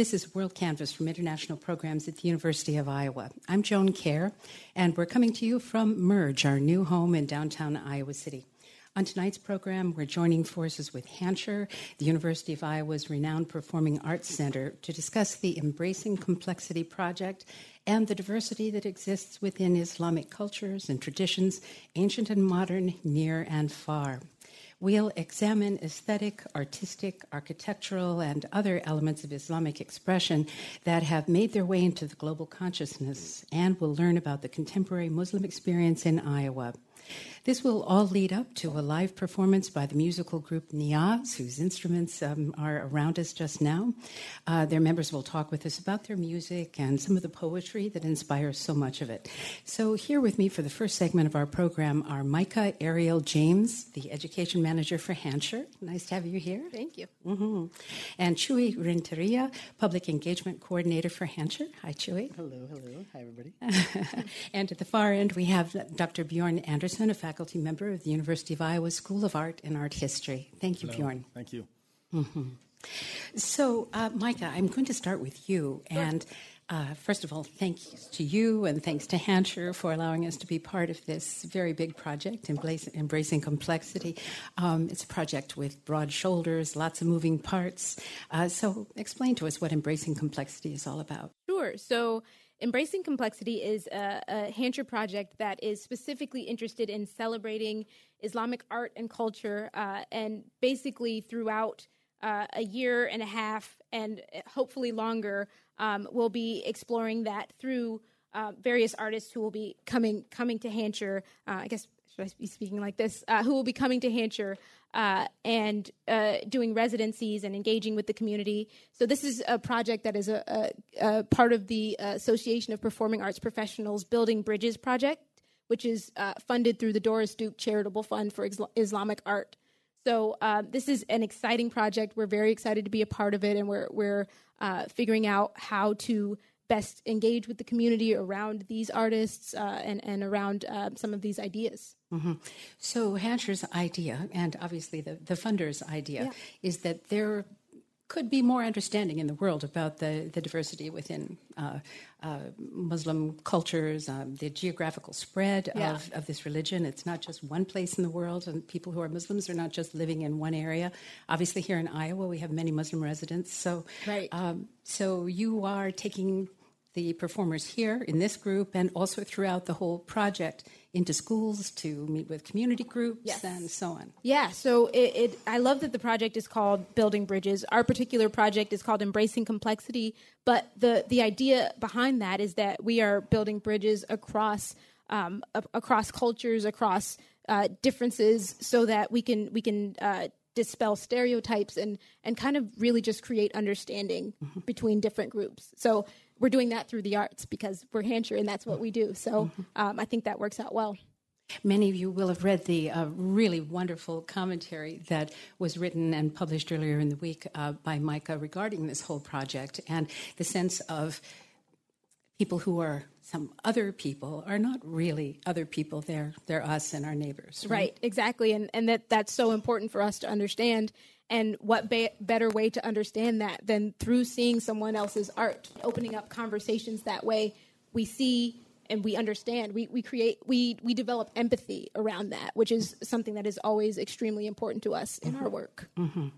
This is WorldCanvass from International Programs at the University of Iowa. I'm Joan Kerr, and we're coming to you from Merge, our new home in downtown Iowa City. On tonight's program, we're joining forces with Hancher, the University of Iowa's renowned Performing Arts Center, to discuss the Embracing Complexity project and the diversity that exists within Islamic cultures and traditions, ancient and modern, near and far. We'll examine aesthetic, artistic, architectural, and other elements of Islamic expression that have made their way into the global consciousness, and we'll learn about the contemporary Muslim experience in Iowa. This will all lead up to a live performance by the musical group Niyaz, whose instruments um, are around us just now. Uh, their members will talk with us about their music and some of the poetry that inspires so much of it. So, here with me for the first segment of our program are Micah Ariel James, the education manager for Hancher. Nice to have you here. Thank you. Mm-hmm. And Chuy Renteria, public engagement coordinator for Hancher. Hi, Chuy. Hello, hello. Hi, everybody. and at the far end, we have Dr. Bjorn Anderson, a faculty member of the University of Iowa School of Art and Art History. Thank you, Hello. Bjorn. Thank you. Mm-hmm. So, uh, Micah, I'm going to start with you. Sure. And uh, first of all, thanks to you and thanks to Hancher for allowing us to be part of this very big project, Embracing, Embracing Complexity. Um, it's a project with broad shoulders, lots of moving parts. Uh, so, explain to us what Embracing Complexity is all about. Sure. So, Embracing Complexity is a, a Hancher project that is specifically interested in celebrating Islamic art and culture, uh, and basically throughout uh, a year and a half, and hopefully longer, um, we'll be exploring that through uh, various artists who will be coming coming to Hancher. Uh, I guess should I be speaking like this? Uh, who will be coming to Hancher uh, and uh, doing residencies and engaging with the community. So this is a project that is a, a, a part of the Association of Performing Arts Professionals Building Bridges project, which is uh, funded through the Doris Duke Charitable Fund for Isla- Islamic Art. So uh, this is an exciting project. We're very excited to be a part of it, and we're we're uh, figuring out how to best engage with the community around these artists and and around some of these ideas. Mm-hmm. So Hancher's idea, and obviously the, the funder's idea, yeah. is that there could be more understanding in the world about the, the diversity within uh, uh, Muslim cultures, um, the geographical spread yeah. of, of this religion. It's not just one place in the world, and people who are Muslims are not just living in one area. Obviously, here in Iowa, we have many Muslim residents. So, right. um, so you are taking the performers here in this group and also throughout the whole project into schools to meet with community groups yes. and so on. Yeah, so it, it, I love that the project is called Building Bridges. Our particular project is called Embracing Complexity, but the the idea behind that is that we are building bridges across um, a, across cultures, across uh, differences, so that we can we can. Uh, dispel stereotypes and and kind of really just create understanding mm-hmm. between different groups. So we're doing that through the arts because we're Hancher and that's what we do. So um, I think that works out well. Many of you will have read the uh, really wonderful commentary that was written and published earlier in the week uh, by Micah regarding this whole project and the sense of people who are some other people are not really other people. They're they're us and our neighbors. Right, right exactly, and and that that's so important for us to understand. And what be- better way to understand that than through seeing someone else's art, opening up conversations that way? We see and we understand. We, we create, we, we develop empathy around that, which is something that is always extremely important to us in mm-hmm. our work. Mm-hmm.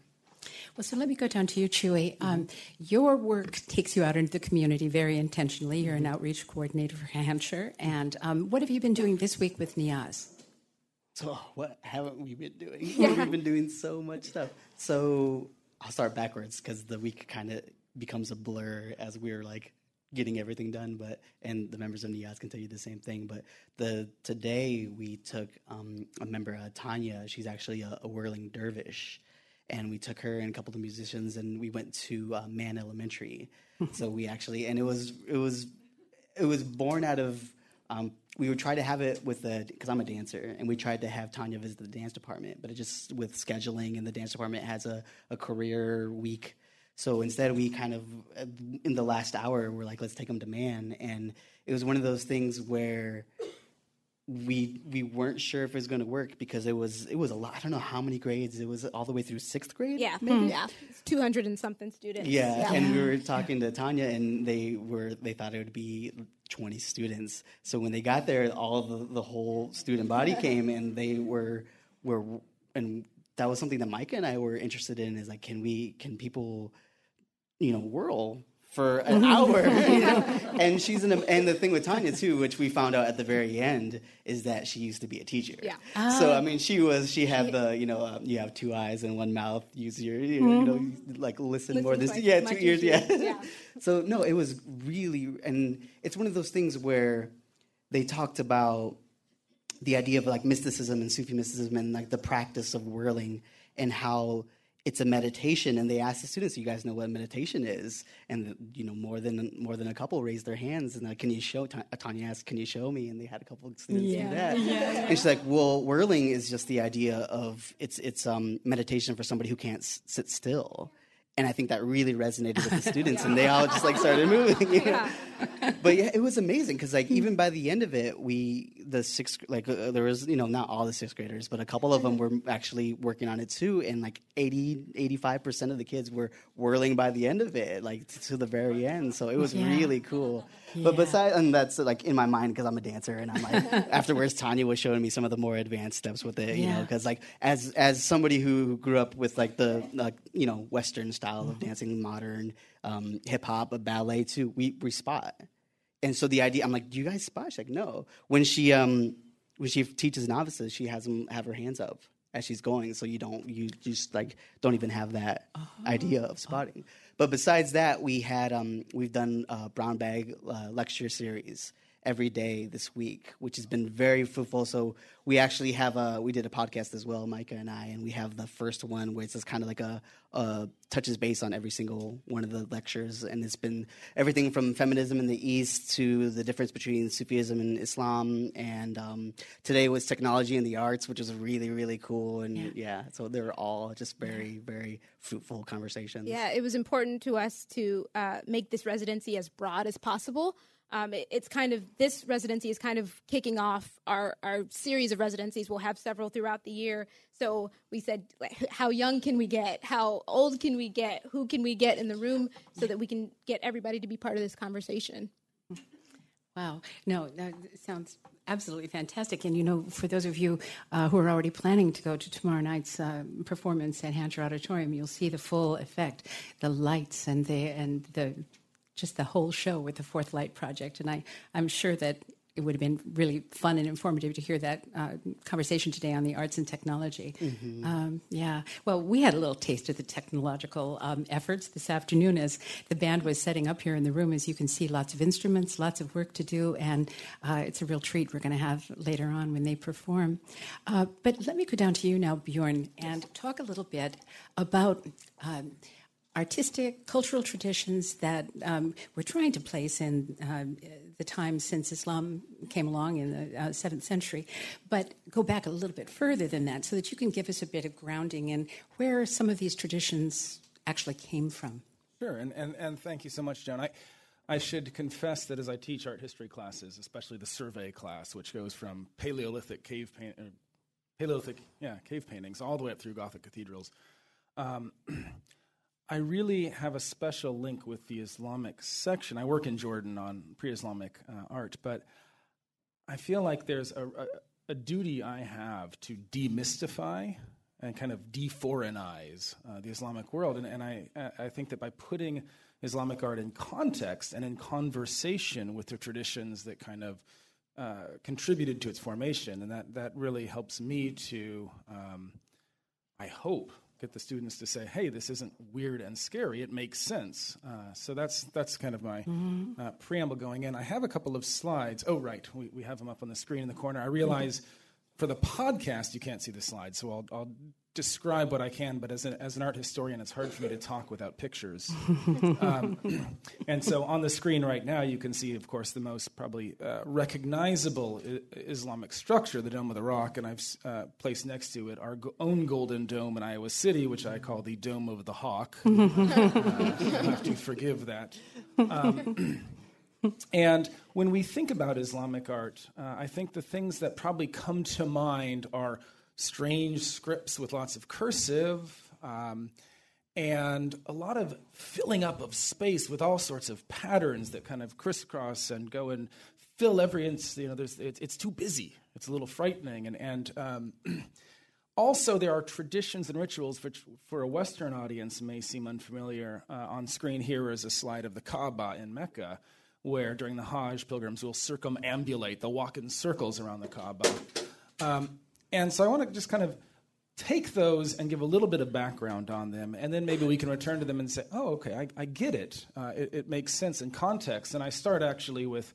Well, so let me go down to you, Chuy. Um, your work takes you out into the community very intentionally. You're an outreach coordinator for Hancher. And um, what have you been doing this week with Niyaz? So, what haven't we been doing? Yeah. We've been doing so much stuff. So, I'll start backwards because the week kind of becomes a blur as we're like getting everything done. But and the members of Niyaz can tell you the same thing. But the today we took um, a member, uh, Tanya. She's actually a, a, whirling dervish, and we took her and a couple of the musicians, and we went to uh, Mann Elementary. so we actually, and it was it was it was born out of um, we would try to have it with the because I'm a dancer, and we tried to have Tanya visit the dance department, but it just with scheduling and the dance department has a, a career week. So instead, we kind of in the last hour we're like, let's take them to Mann, and it was one of those things where we we weren't sure if it was going to work because it was it was a lot. I don't know how many grades. It was all the way through sixth grade. Yeah, maybe. Hmm. yeah, two hundred and something students. Yeah, yeah, and we were talking to Tanya, and they were they thought it would be twenty students. So when they got there, all the the whole student body came, and they were were and that was something that Micah and I were interested in. Is like, can we can people, you know, whirl for an hour. You know? and she's in a, and the thing with Tanya too, which we found out at the very end, is that she used to be a teacher. Yeah. So I mean, she was she had the you know uh, you have two eyes and one mouth. Use your you know, mm-hmm. you know like listen, listen more than yeah two ears yeah. yeah. so no, it was really and it's one of those things where they talked about the idea of like mysticism and Sufi mysticism and like the practice of whirling and how it's a meditation and they asked the students you guys know what meditation is and you know more than more than a couple raised their hands and like can you show tanya asked can you show me and they had a couple of students yeah. do that yeah. and she's like well whirling is just the idea of it's it's um, meditation for somebody who can't s- sit still and I think that really resonated with the students, yeah. and they all just like started moving. You know? yeah. But yeah, it was amazing because like even by the end of it, we the sixth like uh, there was you know not all the sixth graders, but a couple of them were actually working on it too, and like 80 85 percent of the kids were whirling by the end of it, like to the very end. So it was yeah. really cool. But besides, and that's like in my mind because I'm a dancer, and I'm like afterwards, Tanya was showing me some of the more advanced steps with it, you know, because like as as somebody who grew up with like the like you know Western style of dancing, modern um, hip hop, a ballet too. We we spot, and so the idea, I'm like, do you guys spot? She's like, no. When she um when she teaches novices, she has them have her hands up as she's going, so you don't you just like don't even have that oh. idea of spotting. But besides that, we had um we've done a brown bag uh, lecture series every day this week, which has been very fruitful. So we actually have a we did a podcast as well, Micah and I, and we have the first one where it's just kind of like a, a touches base on every single one of the lectures, and it's been everything from feminism in the East to the difference between Sufism and Islam, and um, today was technology and the arts, which was really really cool, and yeah, yeah so they're all just very very fruitful conversations. Yeah, it was important to us to uh, make this residency as broad as possible um, it, it's kind of this residency is kind of kicking off our our series of residencies. We'll have several throughout the year. So we said, how young can we get? How old can we get? Who can we get in the room so that we can get everybody to be part of this conversation? Wow. No, that sounds absolutely fantastic. And you know, for those of you uh, who are already planning to go to tomorrow night's uh, performance at Hancher Auditorium, you'll see the full effect, the lights and the and the just the whole show with the Fourth Light Project. And I, I'm sure that it would have been really fun and informative to hear that uh, conversation today on the arts and technology. Mm-hmm. Um, yeah. Well, we had a little taste of the technological um, efforts this afternoon as the band was setting up here in the room. As you can see, lots of instruments, lots of work to do, and uh, it's a real treat we're going to have later on when they perform. Uh, but let me go down to you now, Bjorn, and talk a little bit about. Um, artistic, cultural traditions that um, we're trying to place in uh, the time since Islam came along in the uh, seventh century, but go back a little bit further than that so that you can give us a bit of grounding in where some of these traditions actually came from. Sure, and, and, and thank you so much, Joan. I, I should confess that as I teach art history classes, especially the survey class, which goes from Paleolithic cave paint, uh, Paleolithic, yeah, cave paintings all the way up through Gothic cathedrals. Um, I really have a special link with the Islamic section. I work in Jordan on pre Islamic uh, art, but I feel like there's a, a, a, duty I have to demystify and kind of de-foreignize uh, the Islamic world. And, and I, I think that by putting Islamic art in context and in conversation with the traditions that kind of uh, contributed to its formation, and that, that really helps me to, um, I hope, get the students to say, "Hey, this isn't weird and scary. It makes sense." Uh, so that's that's kind of my mm-hmm. uh, preamble going in. I have a couple of slides. Oh, right, we, we have them up on the screen in the corner. I realize mm-hmm. for the podcast you can't see the slides, so I'll, I'll describe what I can, but as, a, as an art historian, it's hard for me to talk without pictures. um, and so on the screen right now, you can see, of course, the most probably uh, recognizable I- Islamic structure, the Dome of the Rock, and I've uh, placed next to it our go- own Golden Dome in Iowa City, which I call the Dome of the Hawk. uh, you have to forgive that. Um, and when we think about Islamic art, uh, I think the things that probably come to mind are strange scripts with lots of cursive. Um, and a lot of filling up of space with all sorts of patterns that kind of crisscross and go and fill every inch. You know, there's, it's, it's too busy. It's a little frightening. And, and um, also, there are traditions and rituals which, for a Western audience, may seem unfamiliar. Uh, on screen here is a slide of the Kaaba in Mecca, where during the Hajj, pilgrims will circumambulate, they'll walk in circles around the Kaaba. Um, and so I want to just kind of take those and give a little bit of background on them, and then maybe we can return to them and say, oh, okay, I, I get it. Uh, it. it. makes sense in context. And I start actually with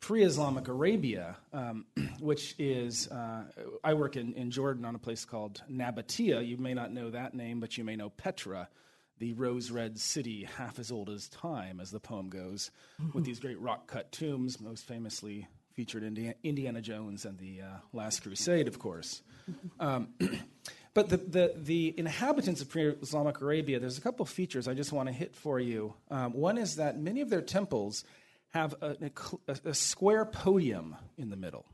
pre Islamic Arabia, um, which is, uh, I work in, in Jordan on a place called Nabatea. You may not know that name, but you may know Petra. The rose red city, half as old as time, as the poem goes, with these great rock cut tombs, most famously featured in Indiana Jones and the uh, Last Crusade, of course. Um, But the, the, the inhabitants of pre Islamic Arabia, there's a couple of features I just want to hit for you. Um, one is that many of their temples have a, a, a, square podium in the middle.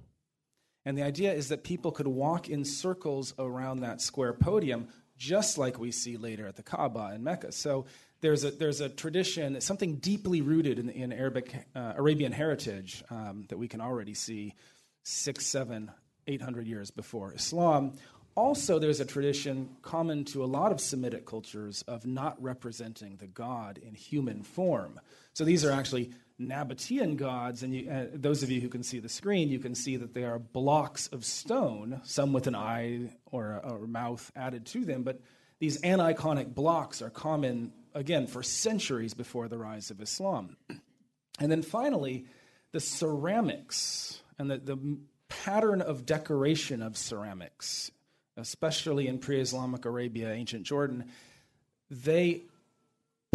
And the idea is that people could walk in circles around that square podium, just like we see later at the Kaaba in Mecca. So there's a, there's a tradition, something deeply rooted in, in Arabic, uh, Arabian heritage um, that we can already see six, seven, eight hundred years before Islam, also, there's a tradition common to a lot of Semitic cultures of not representing the god in human form. So these are actually Nabatean gods, and you, uh, those of you who can see the screen, you can see that they are blocks of stone, some with an eye or a, or a mouth added to them. But these aniconic blocks are common, again, for centuries before the rise of Islam. And then finally, the ceramics and the, the pattern of decoration of ceramics especially in pre Islamic Arabia, ancient Jordan, they,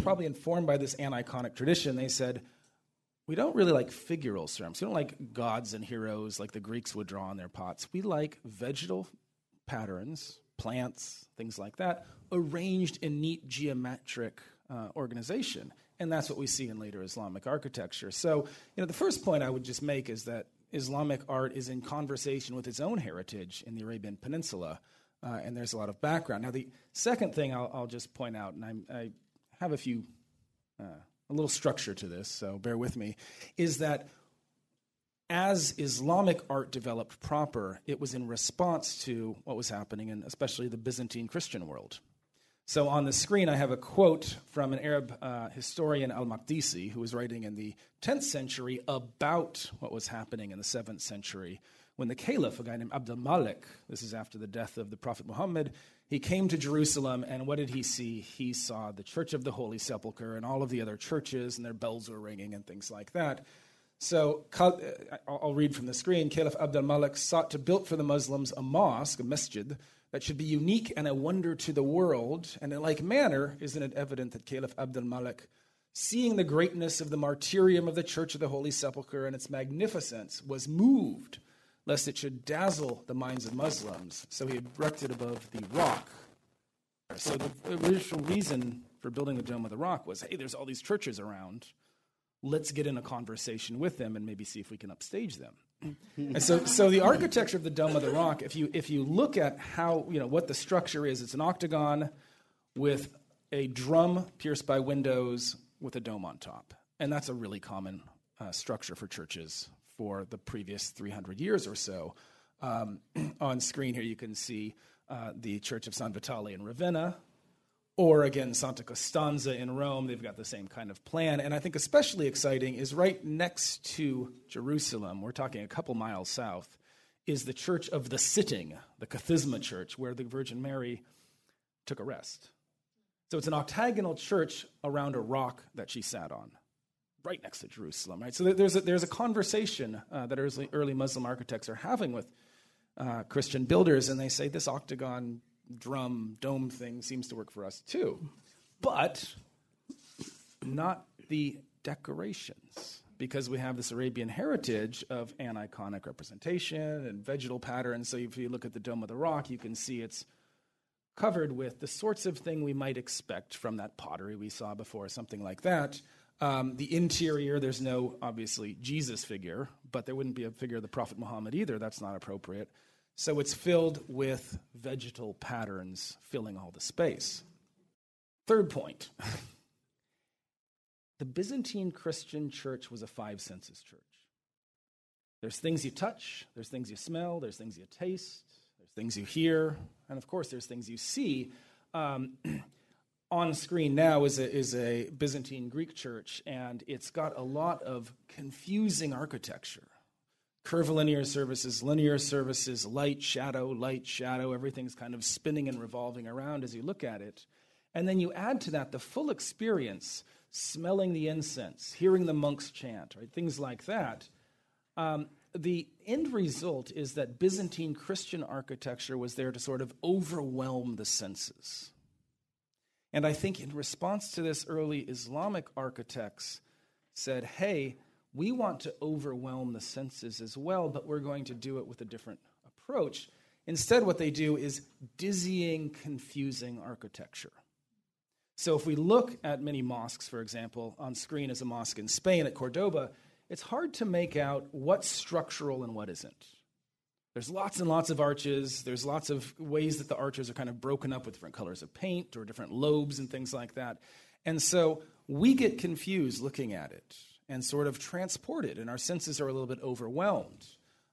probably informed by this aniconic tradition, they said, we don't really like figural ceramics. We don't like gods and heroes like the Greeks would draw on their pots. We like vegetal patterns, plants, things like that, arranged in neat geometric uh, organization. And that's what we see in later Islamic architecture. So, you know, the first point I would just make is that Islamic art is in conversation with its own heritage in the Arabian Peninsula, uh, and there's a lot of background. Now, the second thing I'll, I'll just point out, and I, I have a few, uh, a little structure to this, so bear with me, is that as Islamic art developed proper, it was in response to what was happening in especially the Byzantine Christian world. So on the screen, I have a quote from an Arab uh, historian, Al Maqdisi, who was writing in the 10th century about what was happening in the 7th century when the caliph, a guy named Abdul Malik, this is after the death of the Prophet Muhammad, he came to Jerusalem, and what did he see? He saw the Church of the Holy Sepulchre and all of the other churches, and their bells were ringing and things like that. So uh, I'll read from the screen. Caliph Abdul Malik sought to build for the Muslims a mosque, a masjid, that should be unique and a wonder to the world. And in like manner, isn't it evident that Caliph Abdul Malik, seeing the greatness of the martyrium of the Church of the Holy Sepulchre and its magnificence, was moved lest it should dazzle the minds of Muslims. So he erected above the rock. So the original reason for building the Dome of the Rock was hey, there's all these churches around. Let's get in a conversation with them and maybe see if we can upstage them and so, so the architecture of the Dome of the Rock, if you, if you look at how, you know, what the structure is, it's an octagon with a drum pierced by windows with a dome on top. And that's a really common uh, structure for churches for the previous 300 years or so. Um, on screen here, you can see uh, the Church of San Vitale in Ravenna, or again, Santa Costanza in Rome, they've got the same kind of plan. And I think especially exciting is right next to Jerusalem, we're talking a couple miles south, is the Church of the Sitting, the Kathisma Church, where the Virgin Mary took a rest. So it's an octagonal church around a rock that she sat on, right next to Jerusalem, right? So there's a, there's a conversation uh, that early, early Muslim architects are having with uh, Christian builders, and they say this octagon drum dome thing seems to work for us too. But not the decorations, because we have this Arabian heritage of aniconic representation and vegetal patterns. So if you look at the Dome of the Rock, you can see it's covered with the sorts of thing we might expect from that pottery we saw before, something like that. Um, the interior, there's no, obviously, Jesus figure, but there wouldn't be a figure of the Prophet Muhammad either. That's not appropriate. So it's filled with vegetal patterns filling all the space. Third point the Byzantine Christian church was a five senses church. There's things you touch, there's things you smell, there's things you taste, there's things you hear, and of course, there's things you see. Um, on screen now is a, is a Byzantine Greek church, and it's got a lot of confusing architecture. Curvilinear surfaces, linear surfaces, light, shadow, light, shadow, everything's kind of spinning and revolving around as you look at it. And then you add to that the full experience, smelling the incense, hearing the monks chant, right? Things like that. Um, the end result is that Byzantine Christian architecture was there to sort of overwhelm the senses. And I think in response to this, early Islamic architects said, hey, we want to overwhelm the senses as well, but we're going to do it with a different approach. Instead, what they do is dizzying, confusing architecture. So if we look at many mosques, for example, on screen is a mosque in Spain at Cordoba, it's hard to make out what's structural and what isn't. There's lots and lots of arches. There's lots of ways that the arches are kind of broken up with different colors of paint or different lobes and things like that. And so we get confused looking at it and sort of transported, and our senses are a little bit overwhelmed.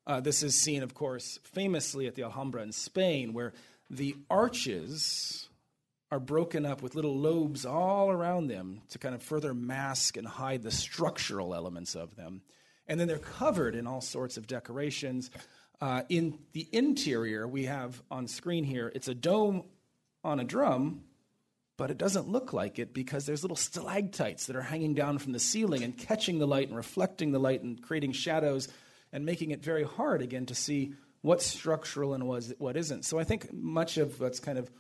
Uh, this is seen, of course, famously at the Alhambra in Spain, where the arches are broken up with little lobes all around them to kind of further mask and hide the structural elements of them. And then they're covered in all sorts of decorations. Uh, in the interior, we have on screen here, it's a dome on a drum, but it doesn't look like it because there's little stalactites that are hanging down from the ceiling and catching the light and reflecting the light and creating shadows and making it very hard again to see what's structural and what isn't. So I think much of what's kind of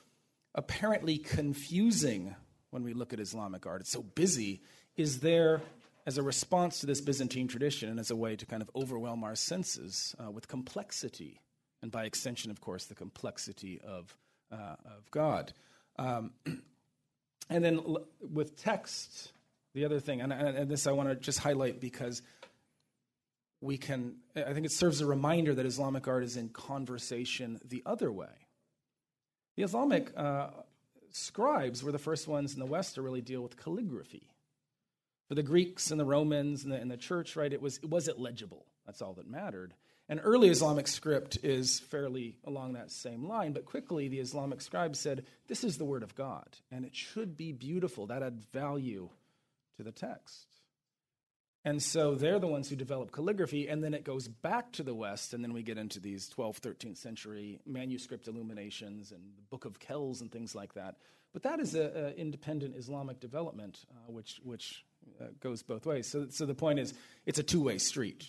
apparently confusing when we look at Islamic art, it's so busy, is there as a response to this Byzantine tradition and as a way to kind of overwhelm our senses uh, with complexity, and by extension, of course, the complexity of, uh, of God. Um, and then l- with text, the other thing, and, and this I want to just highlight because we can, I think it serves a reminder that Islamic art is in conversation the other way. The Islamic uh, scribes were the first ones in the West to really deal with calligraphy for the Greeks and the Romans and the, and the church, right, it was, was it legible? That's all that mattered. And early Islamic script is fairly along that same line, but quickly the Islamic scribes said, This is the word of God, and it should be beautiful. That adds value to the text. And so they're the ones who develop calligraphy, and then it goes back to the West, and then we get into these 12th, 13th century manuscript illuminations and the Book of Kells and things like that. But that is an independent Islamic development, uh, which, which uh, goes both ways. So, so the point is, it's a two way street.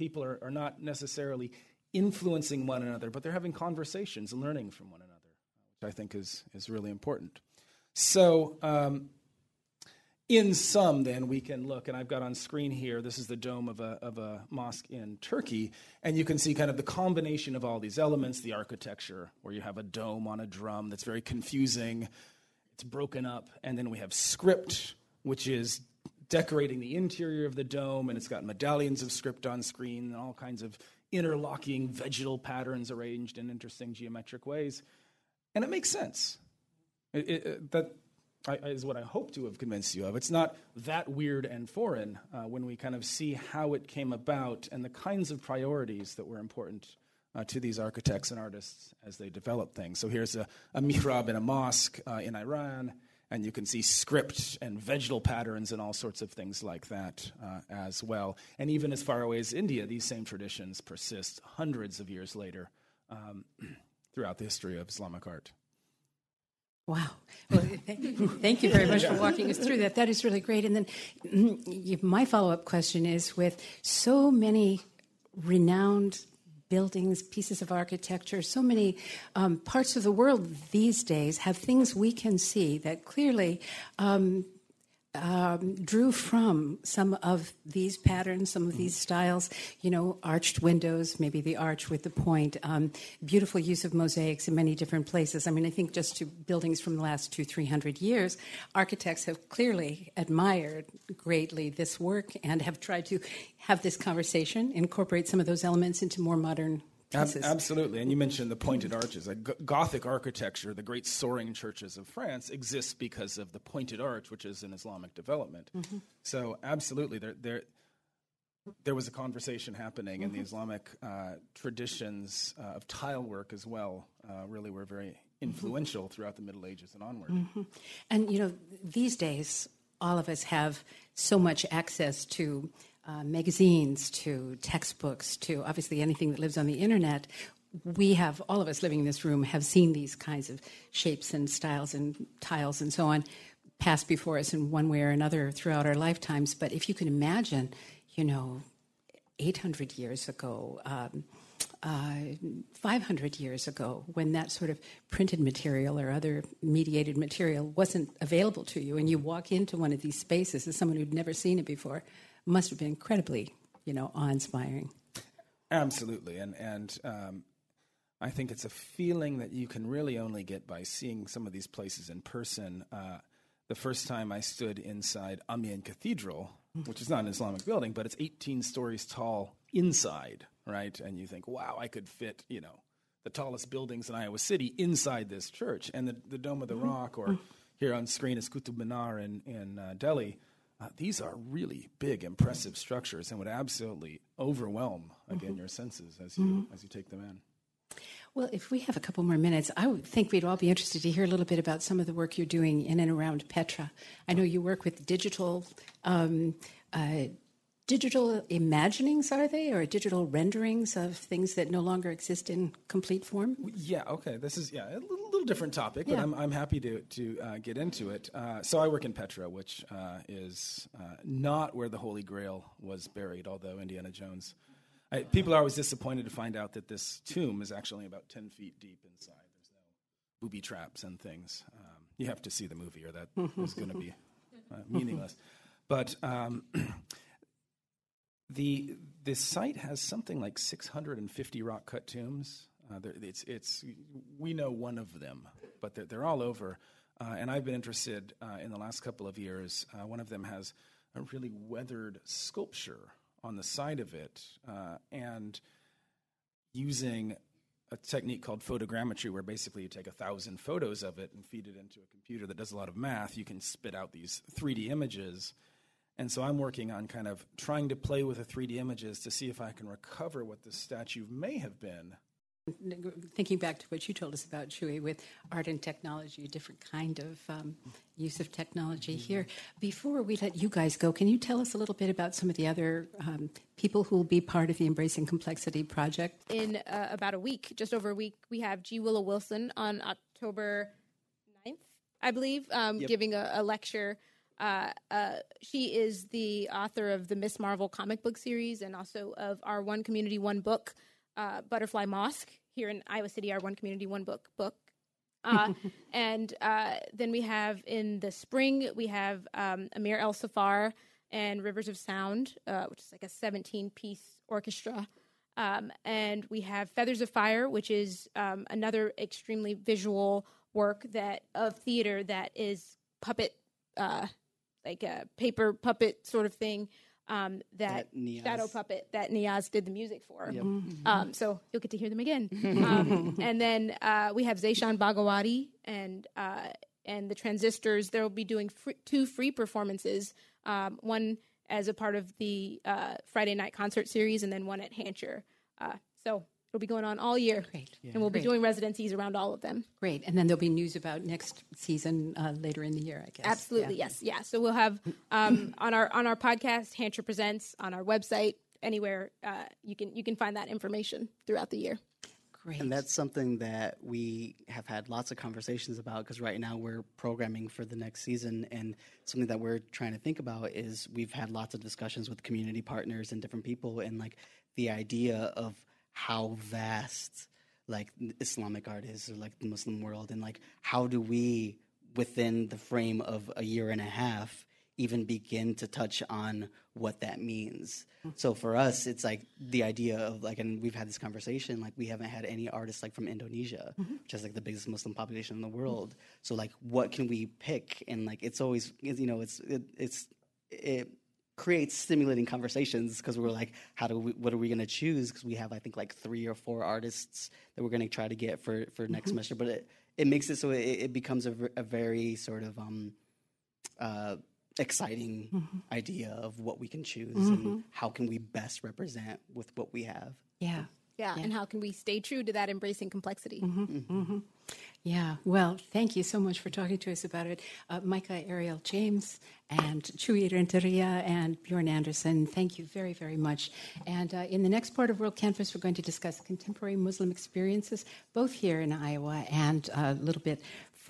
People are, are not necessarily influencing one another, but they're having conversations and learning from one another, which I think is, is really important. So, um, in sum, then, we can look, and I've got on screen here, this is the dome of a, of a mosque in Turkey, and you can see kind of the combination of all these elements the architecture, where you have a dome on a drum that's very confusing, it's broken up, and then we have script, which is decorating the interior of the dome, and it's got medallions of script on screen and all kinds of interlocking vegetal patterns arranged in interesting geometric ways. And it makes sense. It, it, that is what I hope to have convinced you of. It's not that weird and foreign uh, when we kind of see how it came about and the kinds of priorities that were important uh, to these architects and artists as they developed things. So here's a, a mihrab in a mosque uh, in Iran and you can see script and vegetal patterns and all sorts of things like that uh, as well. And even as far away as India, these same traditions persist hundreds of years later um, throughout the history of Islamic art. Wow. Well, thank you very much for walking us through that. That is really great. And then mm, my follow up question is with so many renowned buildings, pieces of architecture. So many um, parts of the world these days have things we can see that clearly um, um, drew from some of these patterns, some of these styles, you know, arched windows, maybe the arch with the point, um, beautiful use of mosaics in many different places. I mean, I think just to buildings from the last two, three hundred years, architects have clearly admired greatly this work and have tried to have this conversation, incorporate some of those elements into more modern Ab- absolutely. And you mentioned the pointed arches. Like G- Gothic architecture, the great soaring churches of France, exists because of the pointed arch, which is an Islamic development. Mm-hmm. So, absolutely, there, there, there was a conversation happening, mm-hmm. and the Islamic uh, traditions uh, of tile work as well uh, really were very mm-hmm. influential mm-hmm. throughout the Middle Ages and onward. Mm-hmm. And, you know, these days, all of us have so much access to uh, magazines to textbooks to obviously anything that lives on the internet, we have, all of us living in this room, have seen these kinds of shapes and styles and tiles and so on pass before us in one way or another throughout our lifetimes. But if you can imagine, you know, 800 years ago, um, uh, 500 years ago, when that sort of printed material or other mediated material wasn't available to you, and you walk into one of these spaces as someone who'd never seen it before, must have been incredibly, you know, awe-inspiring. Absolutely, and and um, I think it's a feeling that you can really only get by seeing some of these places in person. Uh, the first time I stood inside Amiens Cathedral, which is not an Islamic building, but it's 18 stories tall inside, right? And you think, wow, I could fit, you know, the tallest buildings in Iowa City inside this church. And the, the Dome of the Rock, or here on screen is Qutub Minar in, in uh, Delhi, uh, these are really big, impressive structures and would absolutely overwhelm, again, mm-hmm. your senses as you, mm-hmm. as you take them in. Well, if we have a couple more minutes, I would think we'd all be interested to hear a little bit about some of the work you're doing in and around Petra. I know you work with digital um, uh, digital imaginings, are they, or digital renderings of things that no longer exist in complete form? Yeah. Okay. This is yeah a little, little different topic, but. I'm I'm happy to to uh, get into it. Uh, so I work in Petra, which uh, is uh, not where the Holy Grail was buried, although Indiana Jones. I, people are always disappointed to find out that this tomb is actually about ten feet deep inside. There's no booby traps and things. Um, you have to see the movie, or that is going to be uh, meaningless. But um, the the site has something like 650 rock cut tombs. Uh, it's it's we know one of them, but they're, they're all over. Uh, and I've been interested uh, in the last couple of years. Uh, one of them has a really weathered sculpture on the side of it, uh, and using a technique called photogrammetry, where basically you take a thousand photos of it and feed it into a computer that does a lot of math. You can spit out these 3D images and so I'm working on kind of trying to play with the 3D images to see if I can recover what the statue may have been. Thinking back to what you told us about Chuy with art and technology, a different kind of um, use of technology mm-hmm. here. Before we let you guys go, can you tell us a little bit about some of the other um, people who will be part of the Embracing Complexity project? In uh, about a week, just over a week, we have G. Willow Wilson on October 9th, I believe, um, yep. giving a, a lecture uh, uh, she is the author of the Ms. Marvel comic book series and also of our One Community One Book, uh, Butterfly Mosque here in Iowa City. Our One Community One Book book. Uh, and uh, then we have in the spring we have um, Amir ElSaffar and Rivers of Sound, which is like a 17 piece orchestra. Um, and we have Feathers of Fire, which is um, another extremely visual work that of theater that is puppet uh, like a paper puppet sort of thing. Um, that, that shadow puppet that Niyaz did the music for. Yep. Mm-hmm. Um, so you'll get to hear them again. um, and then uh, we have Zeshan Bagewadi and uh, and the Transistors. They'll be doing free, two free performances. Um, one as a part of the uh, Friday night concert series, and then one at Hancher. Uh, so It'll be going on all year. Great. Yeah. And we'll Great. be doing residencies around all of them. Great. And then there'll be news about next season uh, later in the year, I guess. Absolutely, yeah. yes. Yeah. So we'll have um, on our on our podcast, Hancher Presents, on our website, anywhere uh, you can you can find that information throughout the year. Great. And that's something that we have had lots of conversations about because right now we're programming for the next season. And something that we're trying to think about is we've had lots of discussions with community partners and different people, and like the idea of how vast like Islamic art is or like the Muslim world and like how do we within the frame of a year and a half even begin to touch on what that means. So for us, it's like the idea of like, and we've had this conversation, like we haven't had any artists like from Indonesia, mm-hmm. which is like the biggest Muslim population in the world. So like, what can we pick? And like, it's always, you know, it's, it, it's, it creates stimulating conversations because we're like, how do we, what are we going to choose? Because we have, I think, like three or four artists that we're going to try to get for, for next mm-hmm. semester. But it, it makes it so it, it becomes a, a, very sort of, um, uh, exciting mm-hmm. idea of what we can choose mm-hmm. and how can we best represent with what we have. Yeah. Yeah, yeah. and how can we stay true to that embracing complexity? Mm-hmm. Mm-hmm. Yeah, well, thank you so much for talking to us about it. Uh, Micah Ariel James and Chuy Renteria and Bjorn Anderson, thank you very, very much. And uh, in the next part of WorldCanvass, we're going to discuss contemporary Muslim experiences, both here in Iowa and uh, a little bit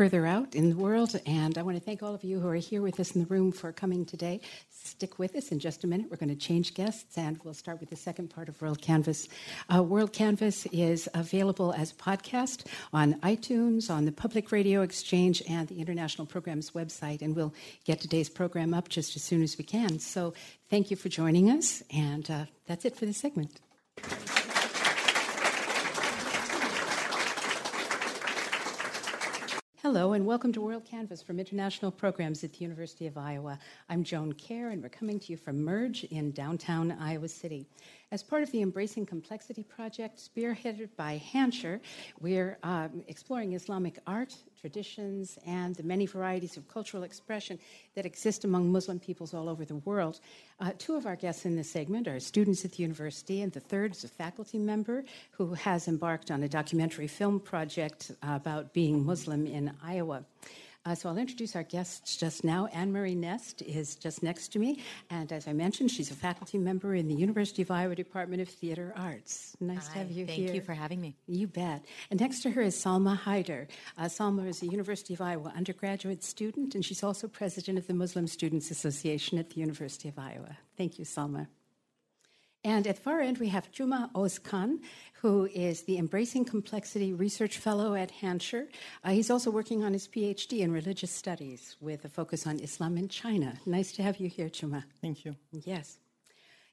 further out in the world. And I want to thank all of you who are here with us in the room for coming today. Stick with us in just a minute. We're going to change guests, and we'll start with the second part of WorldCanvass. Uh, WorldCanvass is available as a podcast on iTunes, on the Public Radio Exchange, and the International Programs website. And we'll get today's program up just as soon as we can. So thank you for joining us, and uh, that's it for this segment. Hello, and welcome to WorldCanvass from International Programs at the University of Iowa. I'm Joan Kerr, and we're coming to you from Merge in downtown Iowa City. As part of the Embracing Complexity project, spearheaded by Hancher, we're um, exploring Islamic art, traditions, and the many varieties of cultural expression that exist among Muslim peoples all over the world. Uh, two of our guests in this segment are students at the university, and the third is a faculty member who has embarked on a documentary film project about being Muslim in Iowa. Uh, so I'll introduce our guests just now. Anne Marie Nest is just next to me, and as I mentioned, she's a faculty member in the University of Iowa Department of Theater Arts. Nice Hi, to have you thank here. Thank you for having me. You bet. And next to her is Salma Haider. Uh, Salma is a University of Iowa undergraduate student, and she's also president of the Muslim Students Association at the University of Iowa. Thank you, Salma. And at the far end, we have Juma Ozkan, who is the Embracing Complexity Research Fellow at Hancher. Uh, he's also working on his PhD in religious studies with a focus on Islam in China. Nice to have you here, Juma. Thank you. Yes.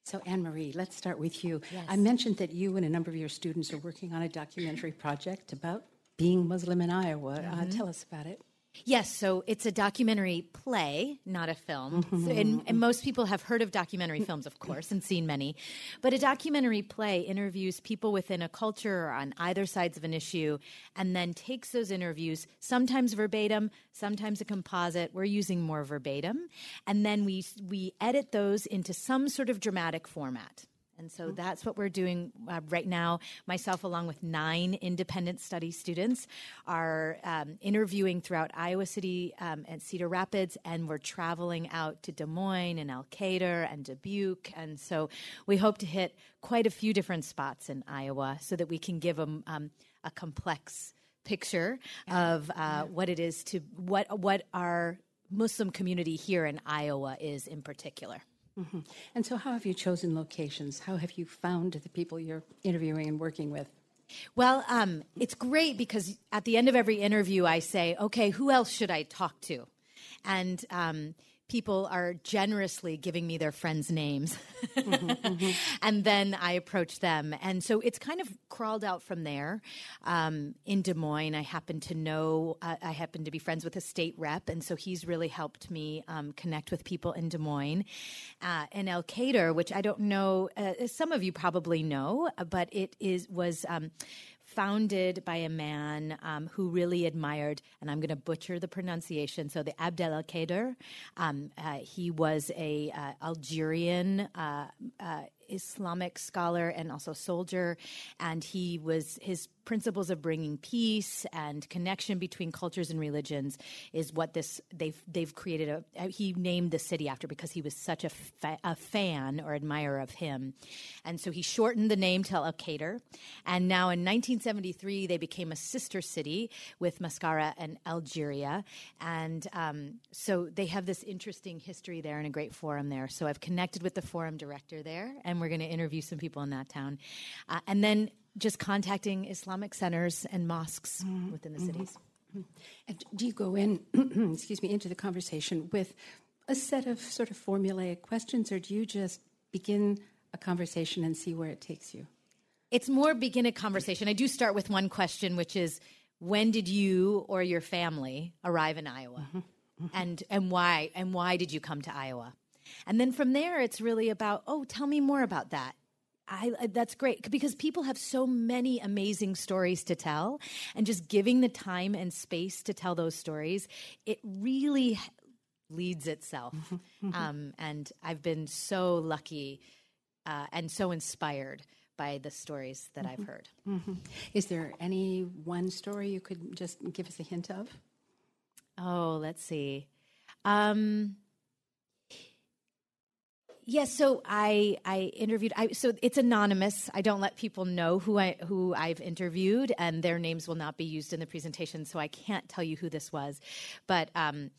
So, Anne Marie, let's start with you. Yes. I mentioned that you and a number of your students are working on a documentary project about being Muslim in Iowa. Uh, mm-hmm. Uh, tell us about it. Yes, so it's a documentary play, not a film. Mm-hmm. So, and, and, most people have heard of documentary films, of course, and seen many. But a documentary play interviews people within a culture or on either sides of an issue and then takes those interviews, sometimes verbatim, sometimes a composite. We're using more verbatim. And then we, we edit those into some sort of dramatic format. And so that's what we're doing uh, right now. Myself, along with nine independent study students, are um, interviewing throughout Iowa City um, and Cedar Rapids, and we're traveling out to Des Moines and Elkader and Dubuque. And so we hope to hit quite a few different spots in Iowa so that we can give them um, a complex picture yeah. of uh, yeah. what it is to what what our Muslim community here in Iowa is in particular. Mm-hmm. And so, how have you chosen locations? How have you found the people you're interviewing and working with? Well, um, it's great because at the end of every interview, I say, okay, who else should I talk to? And um, people are generously giving me their friends' names. mm-hmm, mm-hmm. And then I approach them. And so it's kind of crawled out from there. Um, in Des Moines, I happen to know, uh, I happen to be friends with a state rep. And so he's really helped me um, connect with people in Des Moines. Uh, and Elkader, which I don't know, uh, some of you probably know, but it is was um, founded by a man um, who really admired, and I'm going to butcher the pronunciation. So the Abdel Al um, uh, he was a uh, Algerian uh, uh Islamic scholar and also soldier, and he was his principles of bringing peace and connection between cultures and religions is what this they've they've created a he named the city after because he was such a, fa- a fan or admirer of him. And so he shortened the name to Elkader and now in 1973 they became a sister city with Mascara and Algeria. And um, so they have this interesting history there and a great forum there. So I've connected with the forum director there and we're going to interview some people in that town uh, and then just contacting Islamic centers and mosques mm-hmm. within the cities. Mm-hmm. And do you go in, excuse me, into the conversation with a set of sort of formulaic questions, or do you just begin a conversation and see where it takes you? It's more begin a conversation. I do start with one question, which is when did you or your family arrive in Iowa? Mm-hmm. Mm-hmm. And and why and why did you come to Iowa? And then from there it's really about, oh, tell me more about that. I, that's great because people have so many amazing stories to tell and just giving the time and space to tell those stories it really leads itself mm-hmm. mm-hmm. um, and i've been so lucky uh, and so inspired by the stories that mm-hmm. I've heard. Mm-hmm. Is there any one story you could just give us a hint of? Oh, let's see. Um, Yes, so I I interviewed. I so it's anonymous. I don't let people know who I who I've interviewed, and their names will not be used in the presentation. So I can't tell you who this was, but um,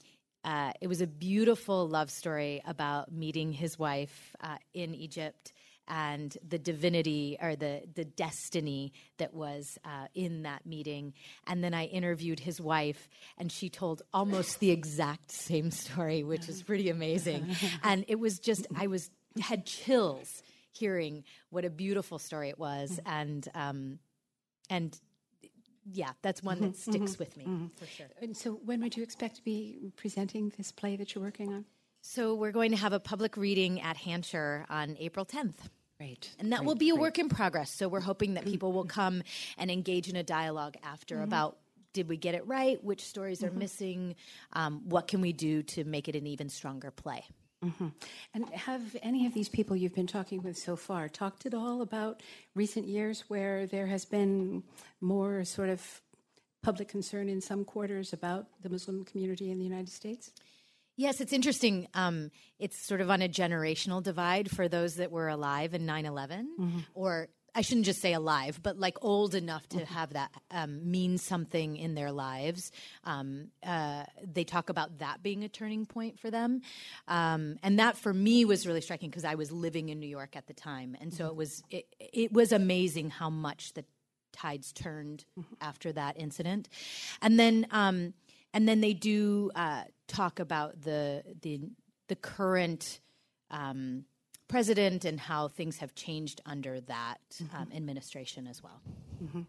uh, it was a beautiful love story about meeting his wife uh, in Egypt and the divinity or the the destiny that was uh, in that meeting. And then I interviewed his wife, and she told almost the exact same story, which is pretty amazing. and it was just I was had chills hearing what a beautiful story it was, and um, and yeah, that's one that mm-hmm, sticks mm-hmm, with me mm-hmm. for sure. And so, when would you expect to be presenting this play that you're working on? So, we're going to have a public reading at Hancher on April 10th. Great. And that great, will be a great. work in progress. So we're hoping that people will come and engage in a dialogue after mm-hmm. about did we get it right? Which stories are mm-hmm. missing? Um, what can we do to make it an even stronger play? Mm-hmm. And have any of these people you've been talking with so far talked at all about recent years where there has been more sort of public concern in some quarters about the Muslim community in the United States? Yes, it's interesting. Um, it's sort of on a generational divide for those that were alive in 9 11, mm-hmm. or I shouldn't just say alive, but like old enough to mm-hmm. have that um, mean something in their lives. Um, uh, they talk about that being a turning point for them. Um, and that for me was really striking because I was living in New York at the time. And so mm-hmm. it was, it, it was amazing how much the tides turned mm-hmm. after that incident. And then, um, and then they do uh, talk about the the the current um, president and how things have changed under that mm-hmm. um, administration as well. Mm-hmm.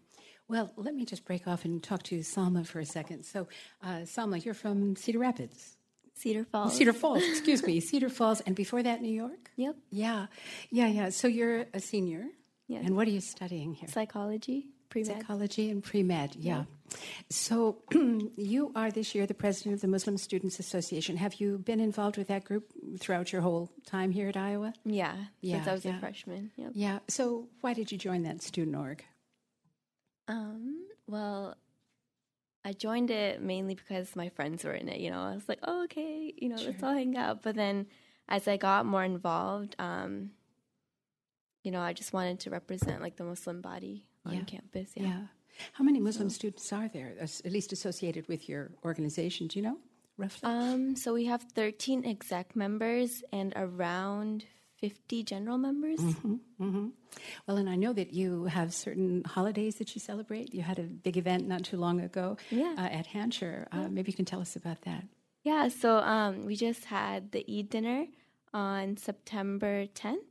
Well, let me just break off and talk to Salma for a second. So, uh, Salma, you're from Cedar Rapids. Cedar Falls. Cedar Falls, excuse me. Cedar Falls. And before that, New York? Yep. Yeah. Yeah, yeah. So you're a senior. Yeah. And what are you studying here? Psychology pre-med. Psychology and pre-med, yeah. yeah. So you are this year the president of the Muslim Students Association. Have you been involved with that group throughout your whole time here at Iowa? Yeah, yeah since I was yeah. a freshman. Yep. Yeah. So why did you join that student org? Um, well, I joined it mainly because my friends were in it. You know, I was like, oh, okay, you know, sure. let's all hang out. But then as I got more involved, um, you know, I just wanted to represent like the Muslim body on yeah. campus. Yeah. yeah. How many Muslim so, students are there, at least associated with your organization? Do you know roughly? Um, so we have 13 exec members and around 50 general members. Mm-hmm, mm-hmm. Well, and I know that you have certain holidays that you celebrate. You had a big event not too long ago yeah. uh, at Hancher. Uh, yeah. Maybe you can tell us about that. Yeah, so um, we just had the Eid dinner on September 10th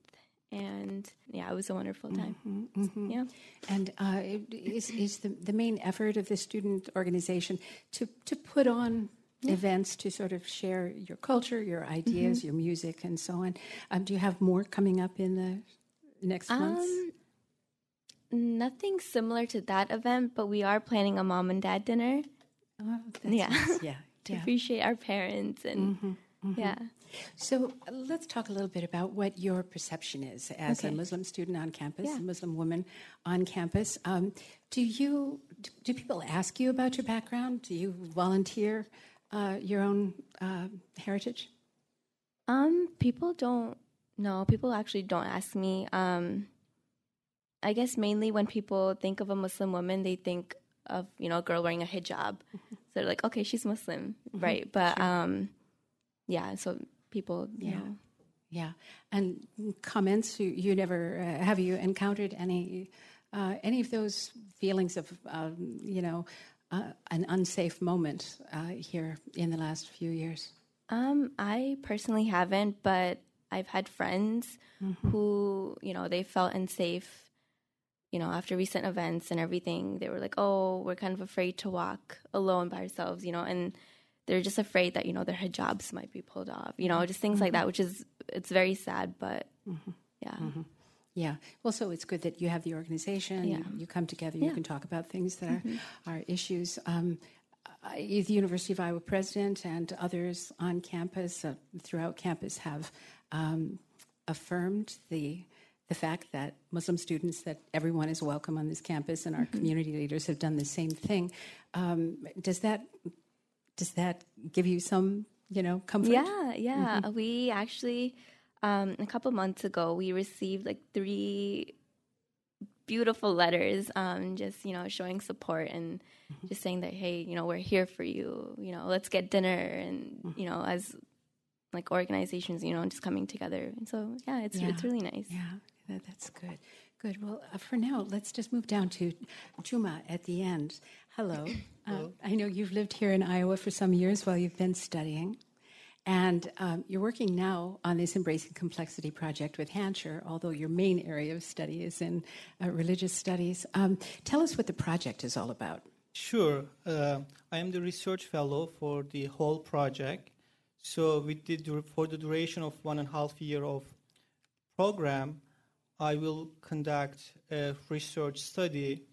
and yeah, it was a wonderful time. Mm-hmm, mm-hmm. Yeah, and uh, is is the the main effort of the student organization to to put on yeah. events to sort of share your culture, your ideas, mm-hmm. your music, and so on. Um, do you have more coming up in the next um, months? Nothing similar to that event, but we are planning a mom and dad dinner. Oh, yeah, nice. yeah, to yeah. appreciate our parents and mm-hmm, yeah. So let's talk a little bit about what your perception is as okay. a Muslim student on campus, yeah. a Muslim woman on campus. Um, do you do people ask you about your background? Do you volunteer uh, your own uh, heritage? Um, people don't. No, people actually don't ask me. Um, I guess mainly when people think of a Muslim woman, they think of you know a girl wearing a hijab. Mm-hmm. So they're like, okay, she's Muslim, mm-hmm. right? But sure. um, yeah, so people. yeah. Know. Yeah. And comments, you, you never, uh, have you encountered any, uh, any of those feelings of, um, you know, uh, an unsafe moment uh, here in the last few years? Um, I personally haven't, but I've had friends mm-hmm. who, you know, they felt unsafe, you know, after recent events and everything. They were like, "Oh, we're kind of afraid to walk alone by ourselves," you know, and they're just afraid that you know their hijabs might be pulled off, you know, just things mm-hmm. like that, which is it's very sad, but mm-hmm. yeah. Mm-hmm. Yeah. Well, so it's good that you have the organization. Yeah. You come together. You yeah. can talk about things that are, mm-hmm. are issues. Um, the University of Iowa president and others on campus, uh, throughout campus, have um, affirmed the the fact that Muslim students, that everyone is welcome on this campus, and our mm-hmm. community leaders have done the same thing. Um, does that does that give you some, you know, comfort? Yeah, yeah. Mm-hmm. We actually um, a couple months ago we received like three beautiful letters, um, just you know, showing support and mm-hmm. just saying that hey, you know, we're here for you. You know, let's get dinner, and mm-hmm. you know, as like organizations, you know, just coming together. And so yeah, it's yeah. it's really nice. Yeah, that, that's good. Good. Well, uh, for now, let's just move down to Juma at the end. Hello. Uh, I know you've lived here in Iowa for some years while you've been studying. And um, you're working now on this Embracing Complexity project with Hancher, although your main area of study is in uh, religious studies. Um, tell us what the project is all about. Sure. Uh, I am the research fellow for the whole project. So, we did for the duration of one and a half year of program, I will conduct a research study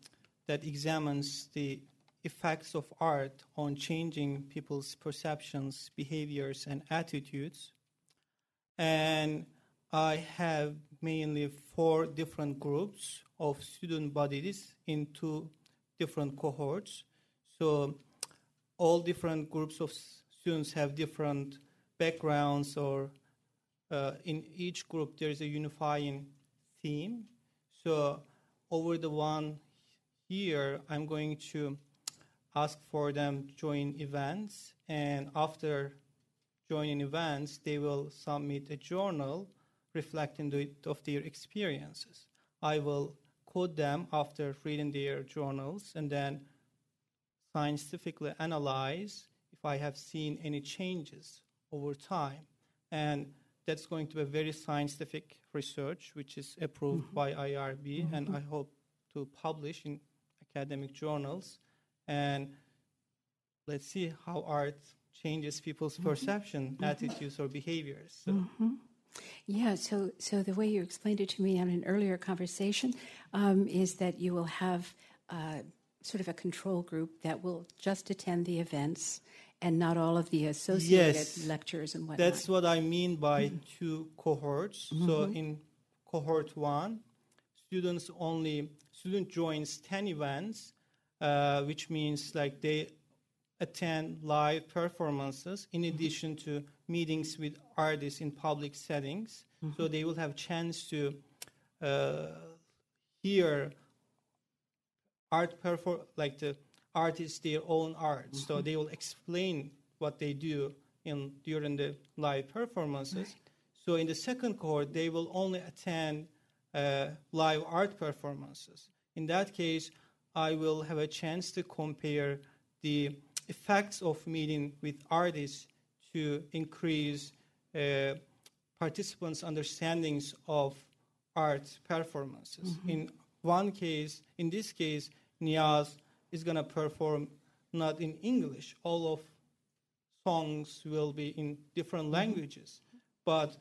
that examines the effects of art on changing people's perceptions, behaviors, and attitudes. And I have mainly four different groups of student bodies in two different cohorts. So all different groups of students have different backgrounds, or uh, in each group there is a unifying theme. So over the one year, I'm going to ask for them to join events, and after joining events, they will submit a journal reflecting the, of their experiences. I will quote them after reading their journals and then scientifically analyze if I have seen any changes over time. And that's going to be a very scientific research, which is approved mm-hmm. by IRB, mm-hmm. and I hope to publish in academic journals and let's see how art changes people's mm-hmm. perception, mm-hmm. attitudes, or behaviors. So. Mm-hmm. Yeah, so so the way you explained it to me on an earlier conversation um, is that you will have uh, sort of a control group that will just attend the events and not all of the associated yes, lectures and whatnot. That's what I mean by mm-hmm. two cohorts. So mm-hmm. in cohort one, students only student joins ten events uh, which means like they attend live performances in mm-hmm. addition to meetings with artists in public settings. Mm-hmm. So they will have chance to uh, hear art perform like the artists their own art. Mm-hmm. So they will explain what they do in during the live performances. Right. So in the second cohort, they will only attend uh, live art performances. In that case, I will have a chance to compare the effects of meeting with artists to increase uh, participants' understandings of art performances. Mm-hmm. In one case, in this case, Niyaz is going to perform not in English. All of songs will be in different mm-hmm. languages, but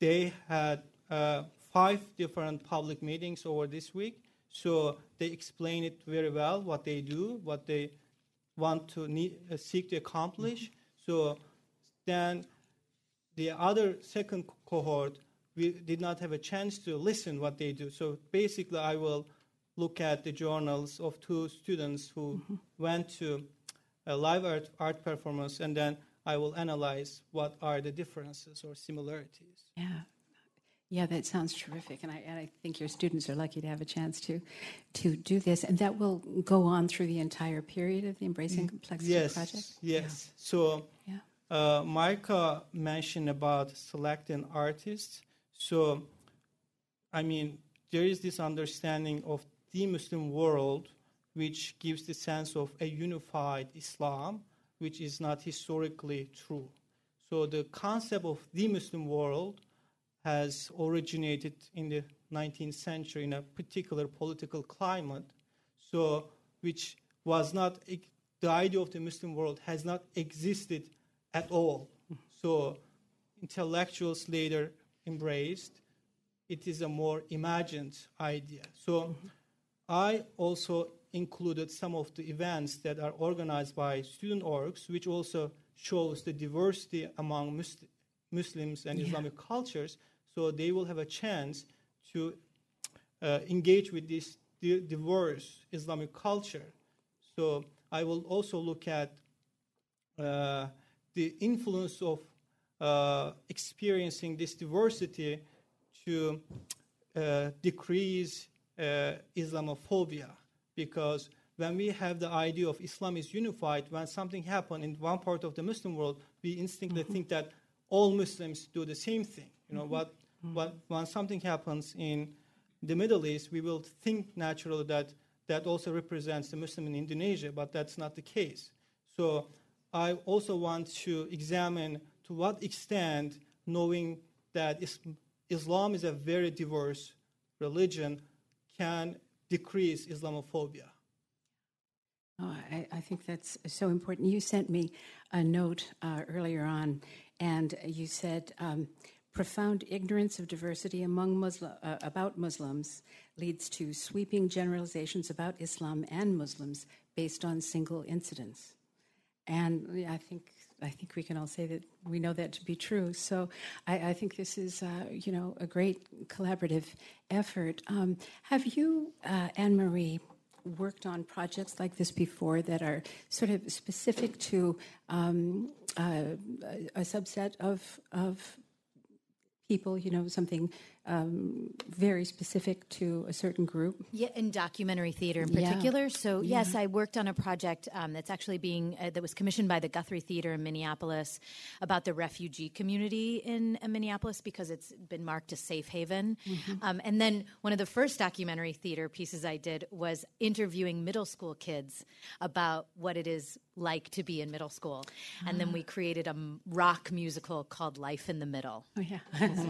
they had uh, five different public meetings over this week so they explain it very well, what they do, what they want to need, uh, seek to accomplish. Mm-hmm. So then the other second cohort, we did not have a chance to listen what they do. So basically, I will look at the journals of two students who mm-hmm. went to a live art, art performance, and then I will analyze what are the differences or similarities. Yeah, yeah, that sounds terrific, and I, and I think your students are lucky to have a chance to to do this, and that will go on through the entire period of the Embracing Complexity yes, project. Yes. Yeah. So, yeah. Uh, Marika mentioned about selecting artists. So, I mean, there is this understanding of the Muslim world, which gives the sense of a unified Islam, which is not historically true. So the concept of the Muslim world has originated in the 19th century in a particular political climate, so which was not the idea of the Muslim world has not existed at all. So intellectuals later embraced. It is a more imagined idea. So. I also included some of the events that are organized by student orgs, which also shows the diversity among Muslims and yeah. Islamic cultures. So they will have a chance to uh, engage with this diverse Islamic culture. So I will also look at uh, the influence of uh, experiencing this diversity to uh, decrease uh, Islamophobia. Because when we have the idea of Islam is unified, when something happens in one part of the Muslim world, we instinctively mm-hmm. think that all Muslims do the same thing. You know, mm-hmm. what, mm-hmm. when something happens in the Middle East, we will think naturally that that also represents the Muslim in Indonesia, but that's not the case. So I also want to examine to what extent knowing that Islam is a very diverse religion can decrease Islamophobia. Oh, I, I, think that's so important. You sent me a note uh, earlier on, and you said um, profound ignorance of diversity among Muslim, uh, about Muslims leads to sweeping generalizations about Islam and Muslims based on single incidents. And I think I think we can all say that we know that to be true. So I, I think this is, uh, you know, a great collaborative effort. Um, have you, uh, Anne Marie, worked on projects like this before that are sort of specific to um, uh, a subset of of people, you know, something um, very specific to a certain group. Yeah, in documentary theater in particular. Yeah. So yeah. yes, I worked on a project um, that's actually being uh, that was commissioned by the Guthrie Theater in Minneapolis about the refugee community in Minneapolis because it's been marked a safe haven. Mm-hmm. Um, and then one of the first documentary theater pieces I did was interviewing middle school kids about what it is like to be in middle school. And then we created a rock musical called Life in the Middle. Oh yeah,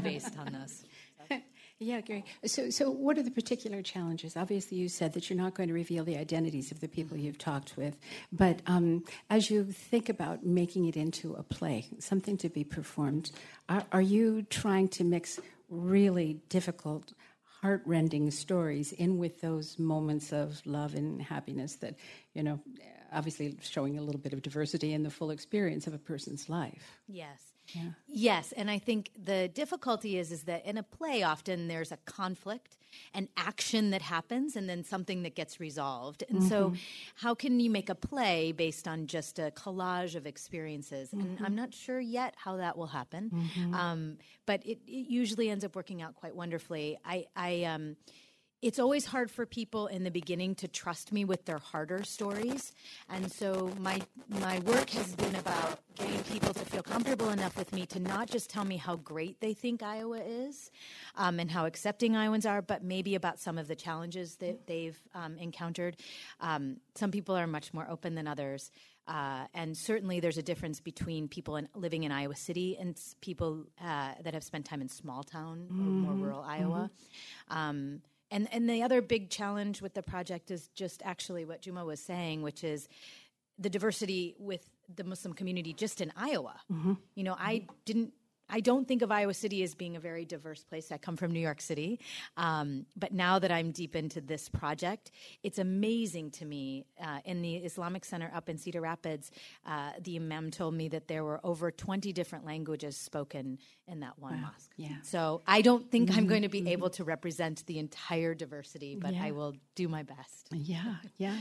based on this. Yeah, Gary. So, so what are the particular challenges? Obviously, you said that you're not going to reveal the identities of the people you've talked with, but um, as you think about making it into a play, something to be performed, are, are you trying to mix really difficult, heartrending stories in with those moments of love and happiness that, you know, obviously showing a little bit of diversity in the full experience of a person's life? Yes. Yeah. Yes, and I think the difficulty is is that in a play often there's a conflict an action that happens and then something that gets resolved. And mm-hmm. so how can you make a play based on just a collage of experiences? Mm-hmm. And I'm not sure yet how that will happen. Mm-hmm. Um, but it, it, usually ends up working out quite wonderfully. I I um it's always hard for people in the beginning to trust me with their harder stories and so my my work has been about getting people to feel comfortable enough with me to not just tell me how great they think iowa is um, and how accepting iowans are but maybe about some of the challenges that they've um, encountered um, some people are much more open than others uh, and certainly, there's a difference between people in, living in Iowa City and people uh, that have spent time in small town mm-hmm. or more rural Iowa. Mm-hmm. Um, and and the other big challenge with the project is just actually what Juma was saying, which is the diversity with the Muslim community just in Iowa. Mm-hmm. You know, I didn't I don't think of Iowa City as being a very diverse place. I come from New York City. Um, but now that I'm deep into this project, it's amazing to me. Uh, in the Islamic Center up in Cedar Rapids, uh, the Imam told me that there were over 20 different languages spoken in that one wow. mosque. Yeah. So I don't think mm-hmm. I'm going to be mm-hmm. able to represent the entire diversity, but yeah. I will do my best. Yeah, yeah.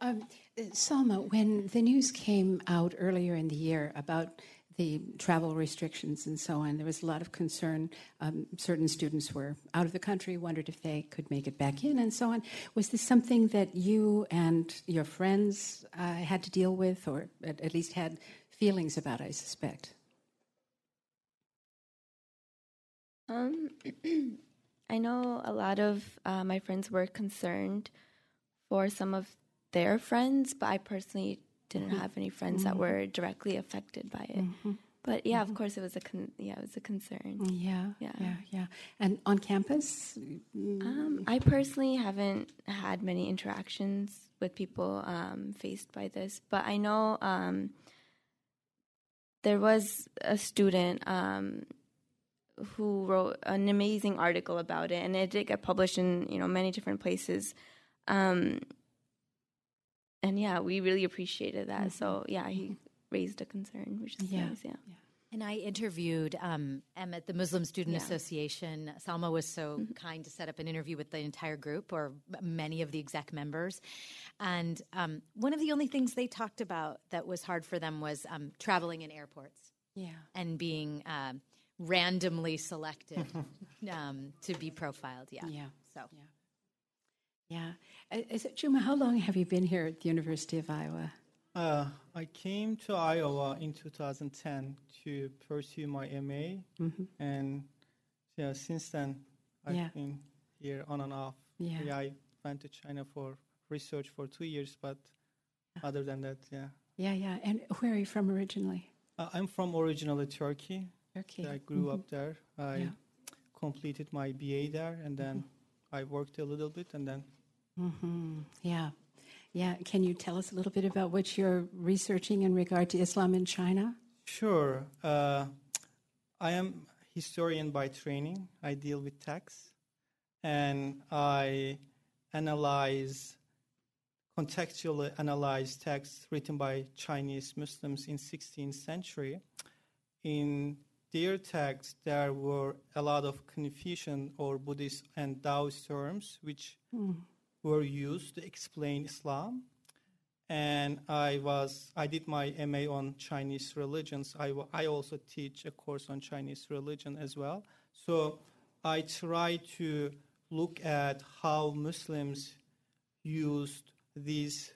Um, Salma, when the news came out earlier in the year about the travel restrictions and so on. There was a lot of concern. Um, certain students were out of the country, wondered if they could make it back in, and so on. Was this something that you and your friends uh, had to deal with, or at, at, least had feelings about? I suspect. Um, I know a lot of uh, my friends were concerned for some of their friends, but I personally didn't Mm-hmm. have any friends that were directly affected by it. But yeah, of course, it was a con- yeah, it was a concern. Yeah, Yeah. yeah, yeah. And on campus, Um, I personally haven't had many interactions with people um, faced by this, but I know um, there was a student um, who wrote an amazing article about it, and it did get published in you know many different places. And yeah, we really appreciated that. So yeah, he raised a concern, which is Yeah. nice. Yeah. And I interviewed um, Em at the Muslim Student Yeah. Association. Salma was so kind to set up an interview with the entire group or many of the exec members. And um, one of the only things they talked about that was hard for them was um, traveling in airports yeah. and being um, randomly selected um, to be profiled. Yeah. Yeah. So. Yeah. Uh, Is it, Juma, how long have you been here at the University of Iowa? Uh, I came to Iowa in 2010 to pursue my MA, and yeah, since then I've Yeah. been here on and off. Yeah. I went to China for research for two years, but other than that, yeah. Yeah, yeah. And where are you from originally? Uh, I'm from originally Turkey. Turkey. I grew up there. I Mm-hmm. Yeah. completed my BA there, and then I worked a little bit, and then hmm Yeah. Yeah. Can you tell us a little bit about what you're researching in regard to Islam in China? Sure. Uh, I am historian by training. I deal with texts, and I analyze, contextually analyze texts written by Chinese Muslims in 16th century. In their texts, there were a lot of Confucian or Buddhist and Taoist terms which were used to explain Islam and I was I did my MA on Chinese religions. I, I also teach a course on Chinese religion as well. So I try to look at how Muslims used these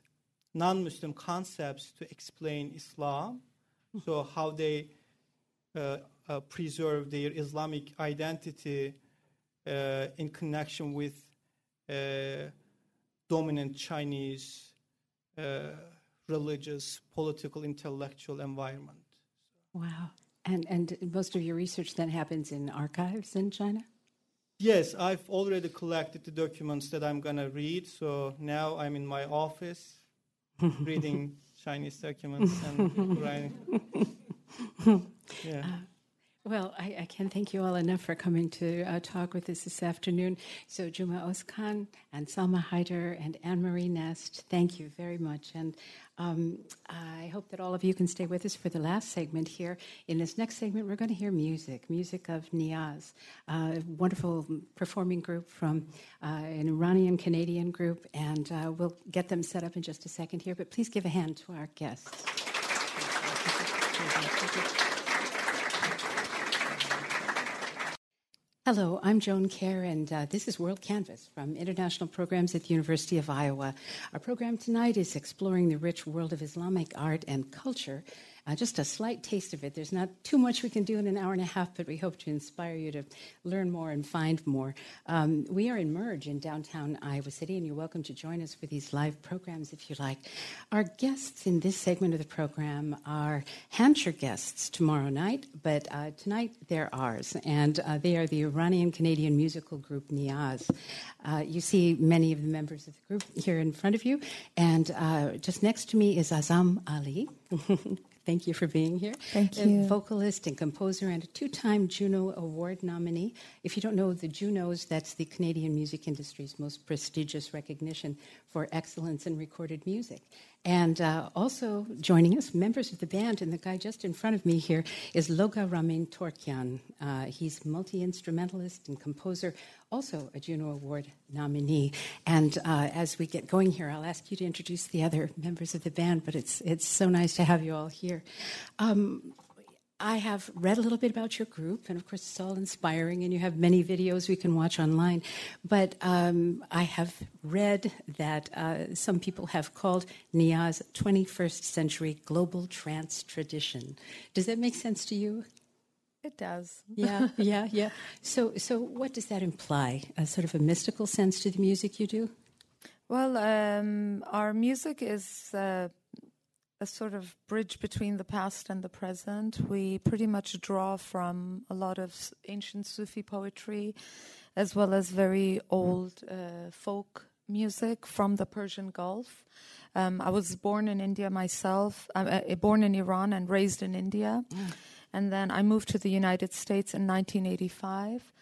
non-Muslim concepts to explain Islam. So how they uh, uh, preserve their Islamic identity uh, in connection with uh, dominant Chinese uh, religious, political, intellectual environment. Wow. And, and most of your research then happens in archives in China? Yes, I've already collected the documents that I'm going to read. So now I'm in my office reading Chinese documents and writing. Yeah. Well, I, I can't thank you all enough for coming to uh, talk with us this afternoon. So, Juma Oskan and Salma Haider and Anne Marie Nest, thank you very much. And um, I hope that all of you can stay with us for the last segment here. In this next segment, we're going to hear music, music of Niyaz, a wonderful performing group from uh, an Iranian Canadian group. And uh, we'll get them set up in just a second here. But please give a hand to our guests. Hello, I'm Joan Kjaer, and uh, this is WorldCanvass from International Programs at the University of Iowa. Our program tonight is exploring the rich world of Islamic art and culture. Uh, just a slight taste of it. There's not too much we can do in an hour and a half, but we hope to inspire you to learn more and find more. Um, we are in Merge in downtown Iowa City, and you're welcome to join us for these live programs if you like. Our guests in this segment of the program are Hancher guests tomorrow night, but uh, tonight they're ours, and uh, they are the Iranian Canadian musical group Niyaz. Uh, you see many of the members of the group here in front of you, and uh, just next to me is Azam Ali. Thank you for being here. Thank A you. vocalist and composer and a two-time Juno Award nominee. If you don't know the Junos, that's the Canadian music industry's most prestigious recognition for excellence in recorded music. And uh, also joining us, members of the band, and the guy just in front of me here is Loga Ramin Torkian. Uh, he's multi-instrumentalist and composer, also a Juno Award nominee. And uh, as we get going here, I'll ask you to introduce the other members of the band, but it's, it's so nice to have you all here. Um, I have read a little bit about your group, and of course, it's all inspiring, and you have many videos we can watch online. But um, I have read that uh, some people have called Niyaz 21st century global trance tradition. Does that make sense to you? It does. Yeah, yeah, yeah. So, so what does that imply? A sort of a mystical sense to the music you do? Well, um, our music is uh, a sort of bridge between the past and the present. We pretty much draw from a lot of ancient Sufi poetry, as well as very old uh, folk music from the Persian Gulf. Um, I was born in India myself, uh, uh, born in Iran and raised in India. Mm. And then I moved to the United States in 1985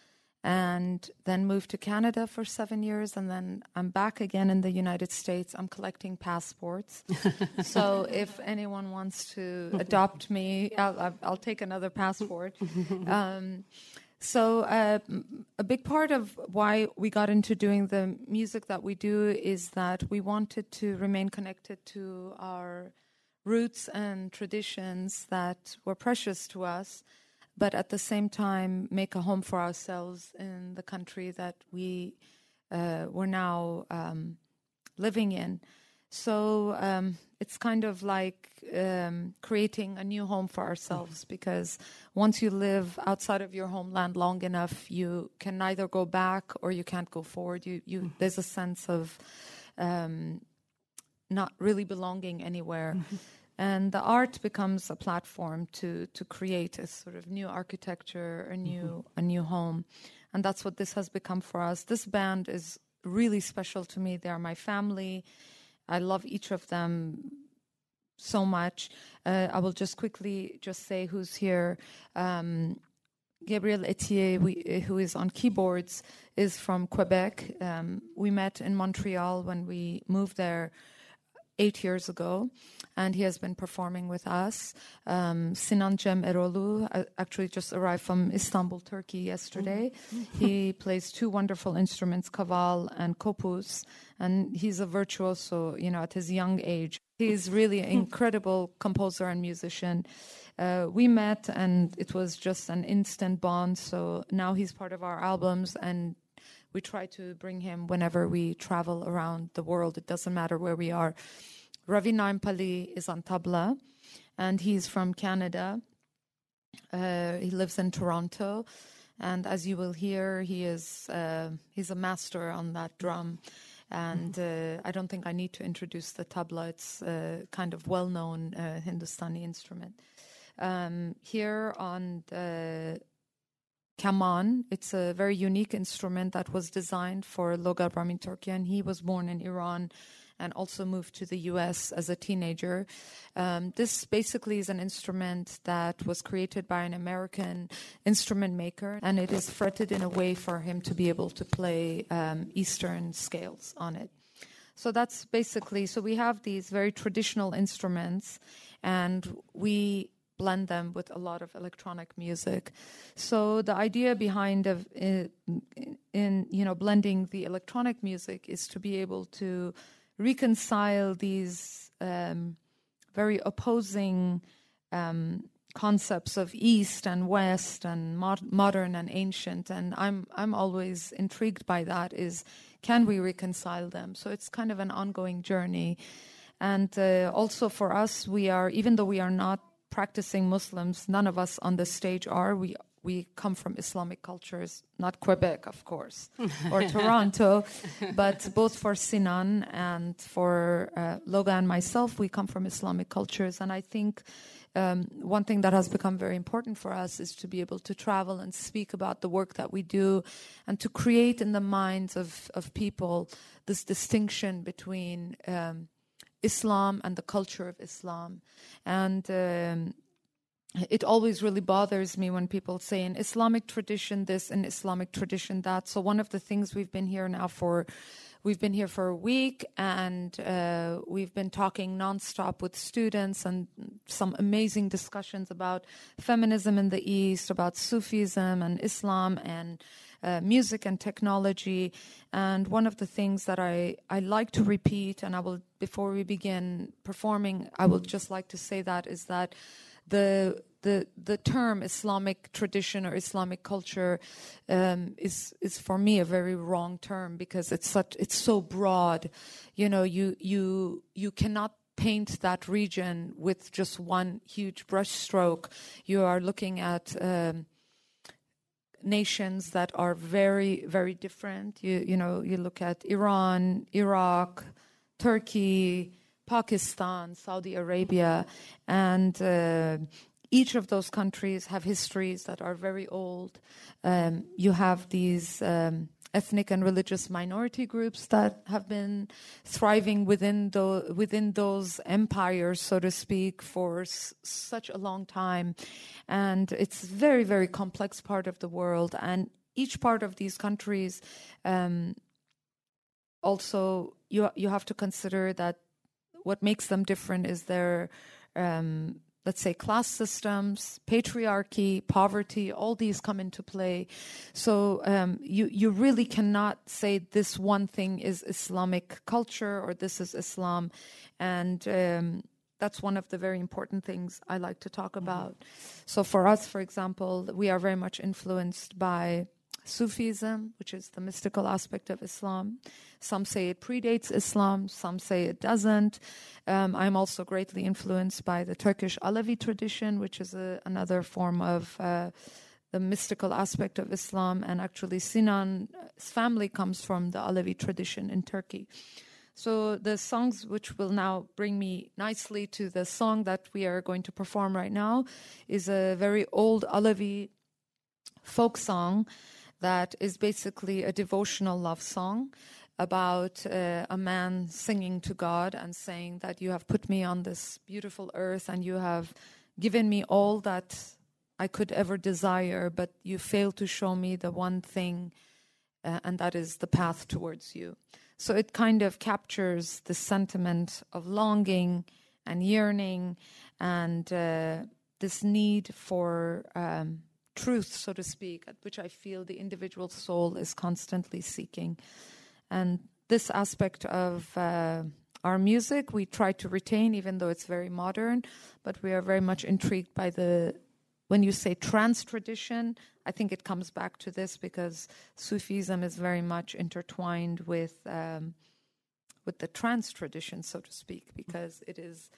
and then moved to Canada for seven years, and then I'm back again in the United States. I'm collecting passports. so if anyone wants to adopt me, I'll, I'll take another passport. Um, so uh, a big part of why we got into doing the music that we do is that we wanted to remain connected to our roots and traditions that were precious to us but at the same time make a home for ourselves in the country that we uh, we're now um, living in. So um, it's kind of like um, creating a new home for ourselves because once you live outside of your homeland long enough, you can neither go back or you can't go forward. You, you there's a sense of um, not really belonging anywhere. Mm-hmm and the art becomes a platform to to create a sort of new architecture, a new mm-hmm. a new home, and that's what this has become for us. This band is really special to me. They are my family. I love each of them so much. Uh, I will just quickly just say who's here. Um, Gabriel Ethier, we, who is on keyboards, is from Quebec. Um, we met in Montreal when we moved there eight years ago, and he has been performing with us. Um, Sinan Cem Eroğlu uh, actually just arrived from Istanbul, Turkey yesterday. Mm-hmm. he plays two wonderful instruments, kaval and kopuz, and he's a virtuoso, you know, at his young age. He's really an incredible composer and musician. Uh, we met and it was just an instant bond. So now he's part of our albums and we try to bring him whenever we travel around the world. It doesn't matter where we are. Ravi Naimpally is on tabla, and he's from Canada. Uh, he lives in Toronto, and as you will hear, he is uh, he's a master on that drum. And uh, I don't think I need to introduce the tabla. It's a kind of well-known uh, Hindustani instrument. Um, here on the kaman. It's a very unique instrument that was designed for Loga Ramin and He was born in Iran and also moved to the US as a teenager. Um, this basically is an instrument that was created by an American instrument maker, and it is fretted in a way for him to be able to play um, Eastern scales on it. So that's basically, so we have these very traditional instruments, and we blend them with a lot of electronic music. So the idea behind of in, in you know blending the electronic music is to be able to reconcile these um, very opposing um, concepts of East and West and mod- modern and ancient. And I'm I'm always intrigued by that. Is can we reconcile them? So it's kind of an ongoing journey. And uh, also for us, we are even though we are not practicing Muslims, none of us on the stage are. We we come from Islamic cultures, not Quebec, of course, or Toronto, but both for Sinan and for uh, Loga and myself, we come from Islamic cultures. And I think um, one thing that has become very important for us is to be able to travel and speak about the work that we do and to create in the minds of, of people this distinction between. Um, Islam and the culture of Islam. And um, it always really bothers me when people say in Islamic tradition this and Islamic tradition that. So one of the things we've been here now for we've been here for a week and uh, we've been talking nonstop with students and some amazing discussions about feminism in the East, about Sufism and Islam and uh, music and technology. And one of the things that I, I like to repeat, and I will, before we begin performing, I would just like to say that is that the the the term Islamic tradition or Islamic culture um, is is for me a very wrong term because it's such it's so broad. You know, you you you cannot paint that region with just one huge brushstroke. You are looking at um, nations that are very, very different. You, you know, you look at Iran, Iraq, Turkey, Pakistan, Saudi Arabia, and uh, each of those countries have histories that are very old. Um, you have these um, ethnic and religious minority groups that have been thriving within the within those empires, so to speak, for s- such a long time, and it's very very complex part of the world. And each part of these countries, um, also you you have to consider that what makes them different is their um, let's say class systems, patriarchy, poverty, all these come into play. So um, you you really cannot say this one thing is Islamic culture or this is Islam, and um, that's one of the very important things I like to talk about. So for us, for example, we are very much influenced by Sufism, which is the mystical aspect of Islam. Some say it predates Islam, some say it doesn't. Um, I'm also greatly influenced by the Turkish Alevi tradition, which is a, another form of uh, the mystical aspect of Islam. And actually, Sinan's family comes from the Alevi tradition in Turkey. So the songs which will now bring me nicely to the song that we are going to perform right now is a very old Alevi folk song that is basically a devotional love song about uh, a man singing to God and saying that you have put me on this beautiful earth and you have given me all that I could ever desire, but you failed to show me the one thing, uh, and that is the path towards you. So it kind of captures the sentiment of longing and yearning and uh, this need for. Um, truth, so to speak, at which I feel the individual soul is constantly seeking. And this aspect of uh, our music we try to retain, even though it's very modern, but we are very much intrigued by the. When you say trance tradition, I think it comes back to this because Sufism is very much intertwined with um, with the trance tradition, so to speak, because it is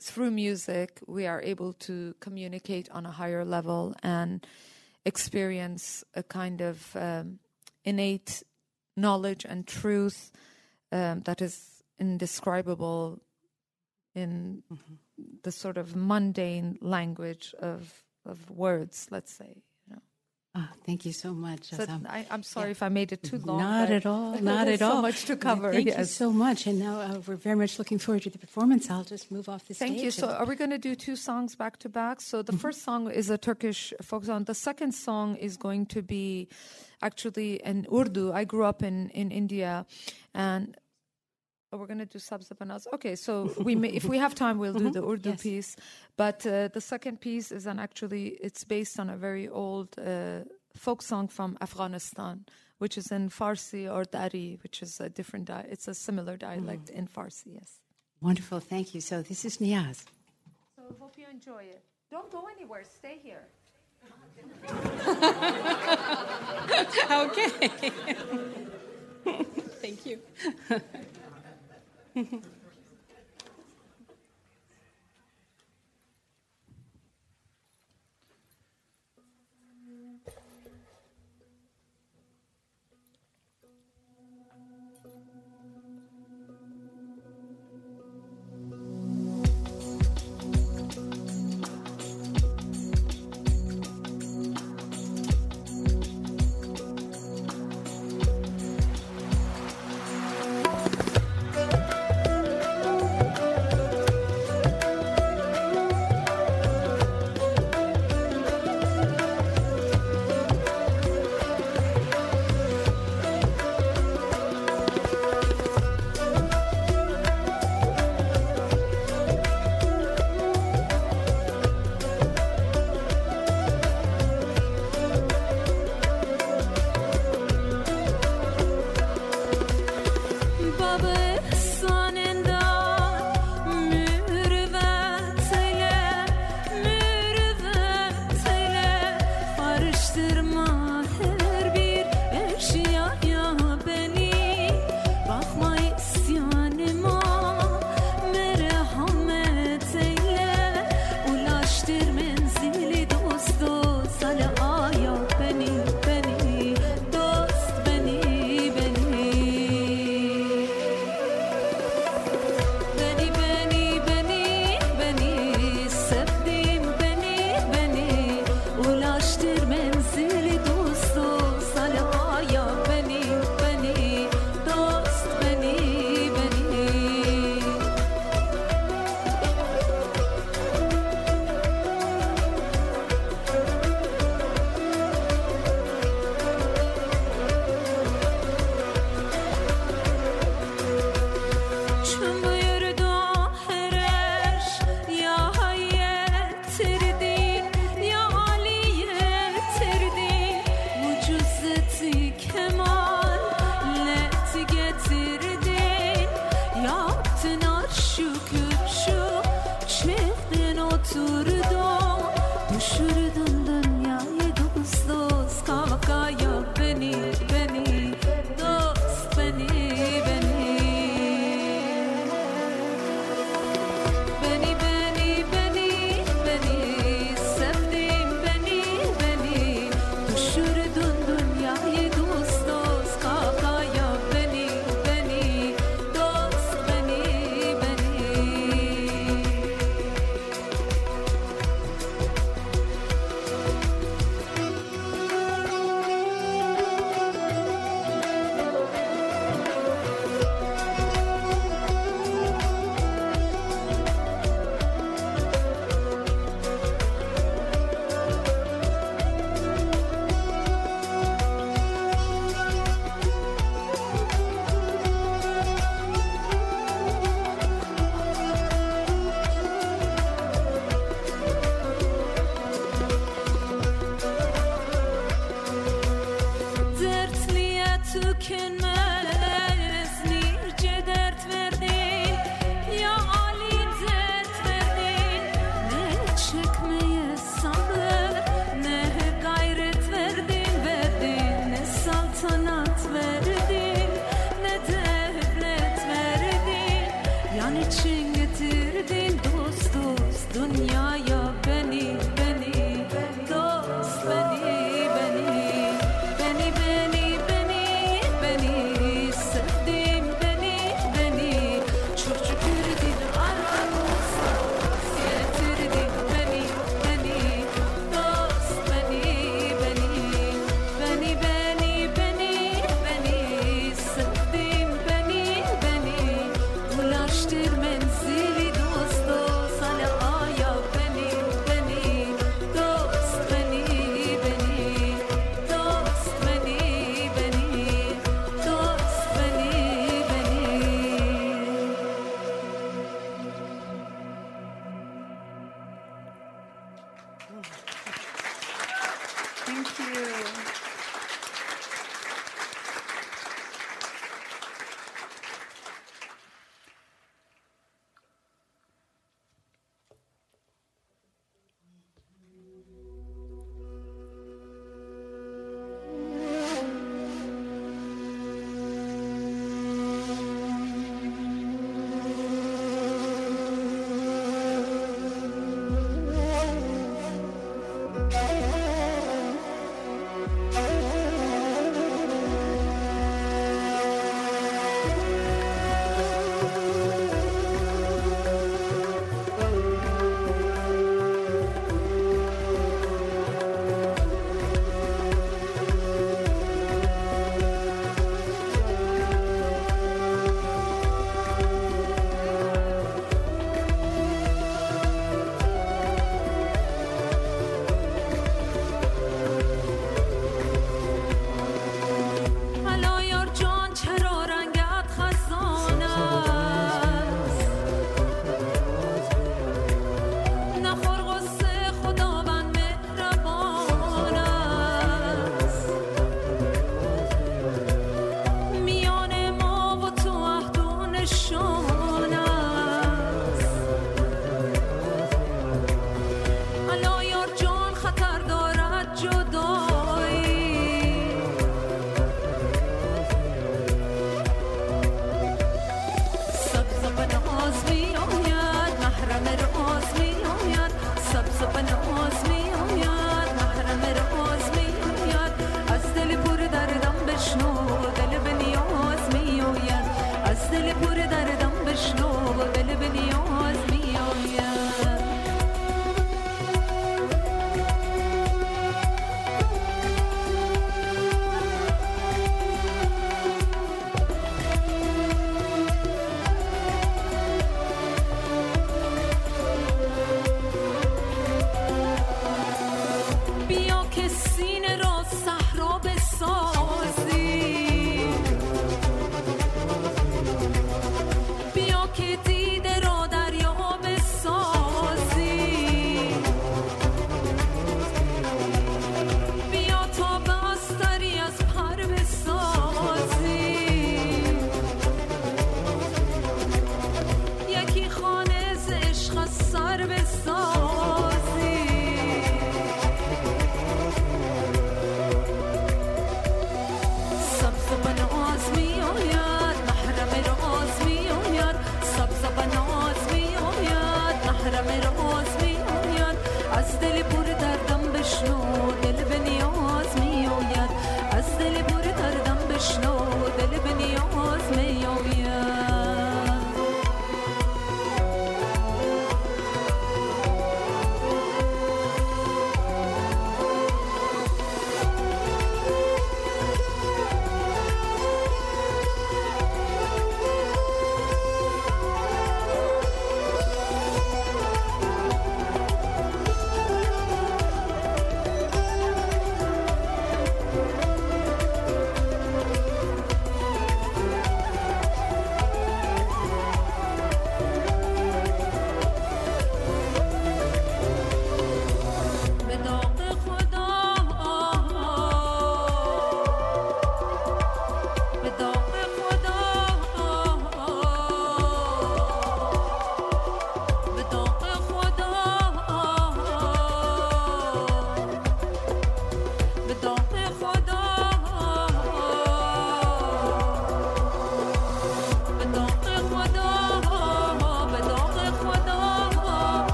through music, we are able to communicate on a higher level and experience a kind of um, innate knowledge and truth um, that is indescribable in mm-hmm. the sort of mundane language of of words, let's say. Oh, thank you so much. So I, am sorry yeah. if I made it too long. Not at all. Not at all. So much to cover. Thank yes. you so much. And now uh, we're very much looking forward to the performance. I'll just move off the thank stage. Thank you. So are we going to do two songs back to back? So the mm-hmm. first song is a Turkish folk song. The second song is going to be actually in Urdu. I grew up in in India, and Oh, we're going to do Sabza Banaz. Okay, so we may, if we have time, we'll do mm-hmm. the Urdu yes. piece. But uh, the second piece is an actually it's based on a very old uh, folk song from Afghanistan, which is in Farsi or Dari, which is a different di- it's a similar dialect mm. in Farsi. Yes. Wonderful, thank you. So this is Niyaz. So hope you enjoy it. Don't go anywhere. Stay here. okay. Thank you. 嗯 哼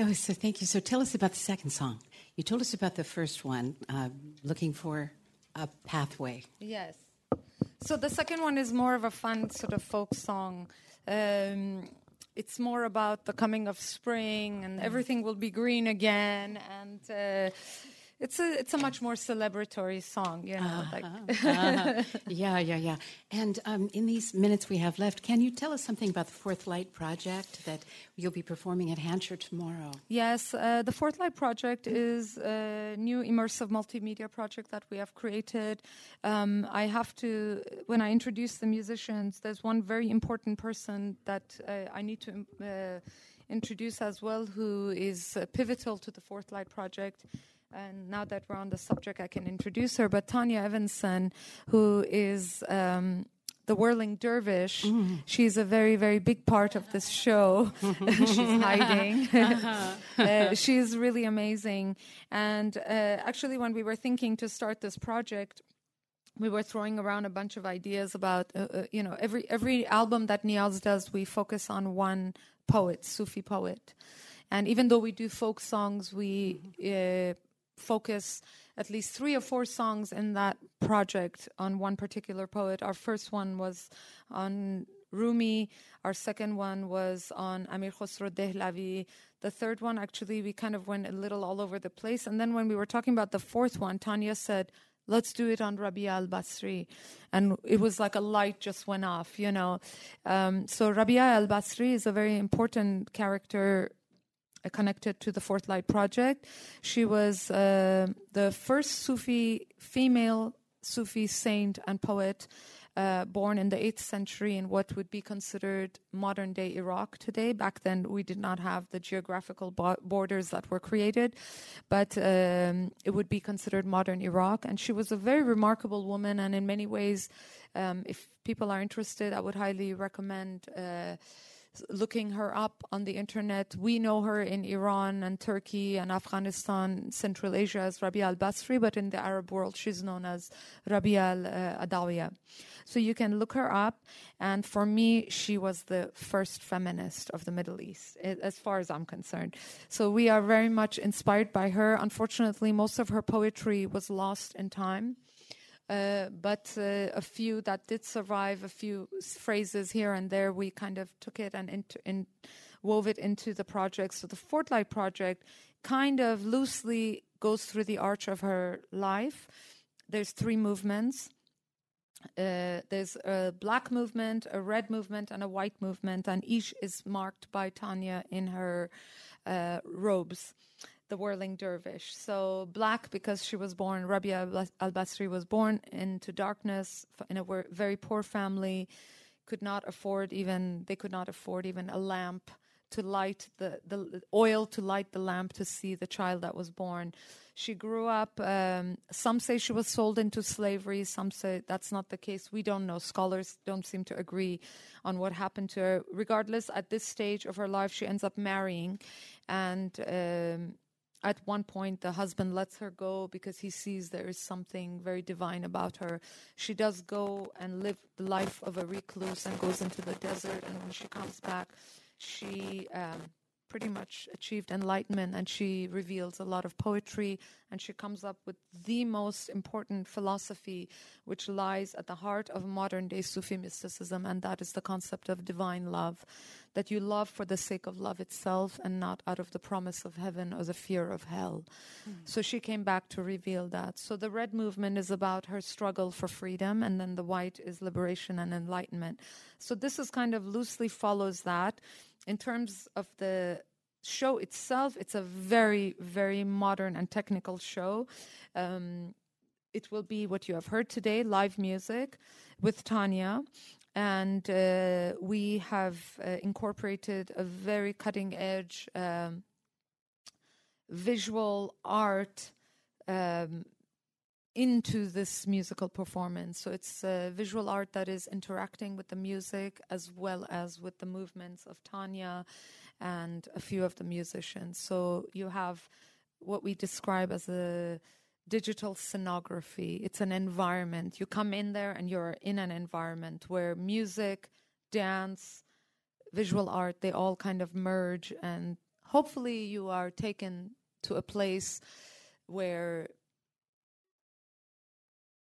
Yeah, so thank you. So tell us about the second song. You told us about the first one, uh, looking for a pathway. Yes. So the second one is more of a fun sort of folk song. Um, it's more about the coming of spring and everything will be green again, and uh, it's a it's a much more celebratory song, you know. Like Uh-huh. yeah, yeah, yeah. And um, in these minutes we have left, can you tell us something about the Fourth Light project that you'll be performing at Hancher tomorrow? Yes, uh, the Fourth Light project is a new immersive multimedia project that we have created. Um, I have to, when I introduce the musicians, there's one very important person that uh, I need to uh, introduce as well, who is uh, pivotal to the Fourth Light project. And now that we're on the subject, I can introduce her. But Tanya Evanson, who is um, the whirling dervish, she's a very, very big part of this show. she's hiding. uh, she's really amazing. And uh, actually, when we were thinking to start this project, we were throwing around a bunch of ideas about, uh, uh, you know, every every album that Niyaz does, we focus on one poet, Sufi poet. And even though we do folk songs, we uh, focus at least three or four songs in that project on one particular poet. Our first one was on Rumi. Our second one was on Amir Khosrow Dehlavi. The third one, actually, we kind of went a little all over the place. And then when we were talking about the fourth one, Tanya said, let's do it on Rabia al Basri. And it was like a light just went off, you know. Um, so Rabia al Basri is a very important character connected to the Fourth Light Project. She was uh, the first Sufi female Sufi saint and poet uh, born in the 8th century in what would be considered modern day Iraq today. Back then, we did not have the geographical bo- borders that were created, but um, it would be considered modern Iraq. And she was a very remarkable woman, and in many ways, um, if people are interested, I would highly recommend. Uh, looking her up on the internet. We know her in Iran and Turkey and Afghanistan, Central Asia as Rabia al Basri, but in the Arab world, she's known as Rabia al Adawiya. So you can look her up. And for me, she was the first feminist of the Middle East, as far as I'm concerned. So we are very much inspired by her. Unfortunately, most of her poetry was lost in time. Uh, but uh, a few that did survive, a few phrases here and there, we kind of took it and in, wove it into the project. So the Fourth Light project kind of loosely goes through the arch of her life. There's three movements. Uh, there's a black movement, a red movement, and a white movement, and each is marked by Tanya in her uh, robes the whirling dervish. So black because she was born, Rabia al Basri was born into darkness in a very poor family, could not afford even, they could not afford even a lamp to light the, the oil to light the lamp to see the child that was born. She grew up, um, some say she was sold into slavery, some say that's not the case. We don't know. Scholars don't seem to agree on what happened to her. Regardless, at this stage of her life, she ends up marrying and um, at one point the husband lets her go because he sees there is something very divine about her. She does go and live the life of a recluse and goes into the desert and when she comes back she um, pretty much achieved enlightenment and she reveals a lot of poetry and she comes up with the most important philosophy which lies at the heart of modern day Sufi mysticism and that is the concept of divine love that you love for the sake of love itself and not out of the promise of heaven or the fear of hell. Mm. So she came back to reveal that. So the red movement is about her struggle for freedom and then the white is liberation and enlightenment. So this is kind of loosely follows that in terms of the show itself, it's a very, very modern and technical show. Um, it will be what you have heard today live music with Tanya. And uh, we have uh, incorporated a very cutting edge um, visual art um, into this musical performance. So it's uh, visual art that is interacting with the music as well as with the movements of Tanya and a few of the musicians. So you have what we describe as a digital scenography. It's an environment. You come in there and you're in an environment where music, dance, visual art, they all kind of merge and hopefully you are taken to a place where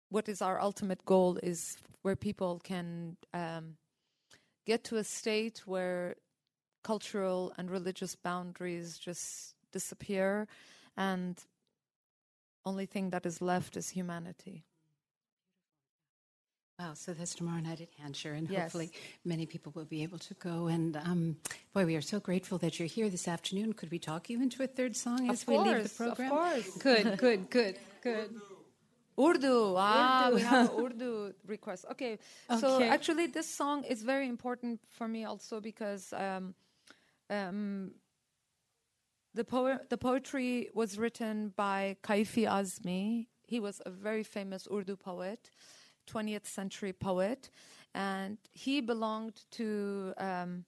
what is our ultimate goal is where people can um, get to a state where cultural and religious boundaries just disappear and only thing that is left is humanity Wow, so that's tomorrow night at Hancher, and yes. hopefully many people will be able to go. And um, boy, we are so grateful that you're here this afternoon. Could we talk you into a third song as of we leave the program? Of course. Good, good, good, good. Urdu. Ah, Urdu. we have Urdu request. Okay. okay. So actually, this song is very important for me also because um, um, the po- the poetry was written by Kaifi Azmi. He was a very famous Urdu poet, 20th century poet, and he belonged to. Um,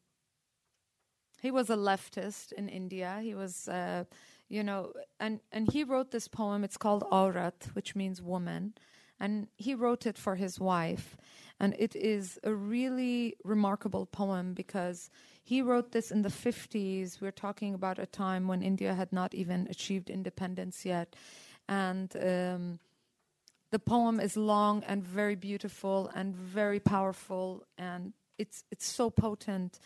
he was a leftist in India. He was. Uh, you know, and, and he wrote this poem. It's called Aurat, which means woman. And he wrote it for his wife. And it is a really remarkable poem because he wrote this in the 50s. We're talking about a time when India had not even achieved independence yet. And um, the poem is long and very beautiful and very powerful. And it's, it's so potent.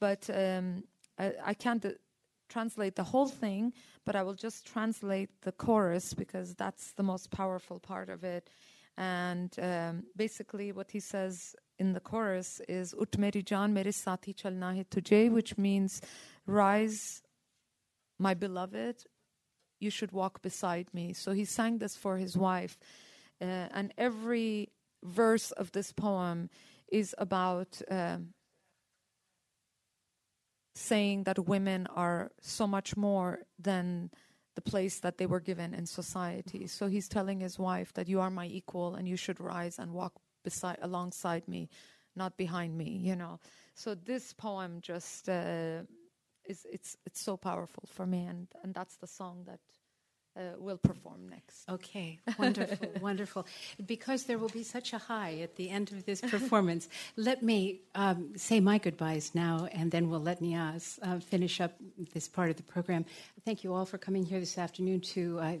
But um, I, I, can't translate the whole thing, but I will just translate the chorus because that's the most powerful part of it. And um, basically, what he says in the chorus is Ut meri jaan mere sati chalna hai tujhe, which means rise, my beloved, you should walk beside me. So he sang this for his wife. Uh, and every verse of this poem is about um, saying that women are so much more than the place that they were given in society. So he's telling his wife that you are my equal and you should rise and walk beside alongside me, not behind me, you know. So this poem just uh, is it's it's so powerful for me and and that's the song that uh, will perform next. Okay, wonderful, wonderful. Because there will be such a high at the end of this performance, let me um, say my goodbyes now, and then we'll let Niyaz uh, finish up this part of the program. Thank you all for coming here this afternoon to. Uh,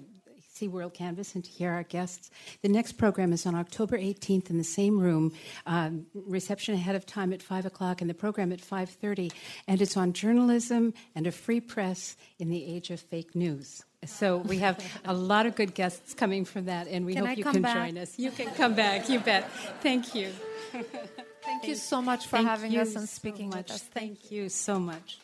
see WorldCanvass and to hear our guests. The next program is on October 18th in the same room. Um, reception ahead of time at 5 o'clock and the program at 5.30. And it's on journalism and a free press in the age of fake news. So we have a lot of good guests coming from that, and we can hope I you can back? join us. You can come back, you bet. Thank you. Thank you so much for Thank having us and speaking so with us. Thank you so much.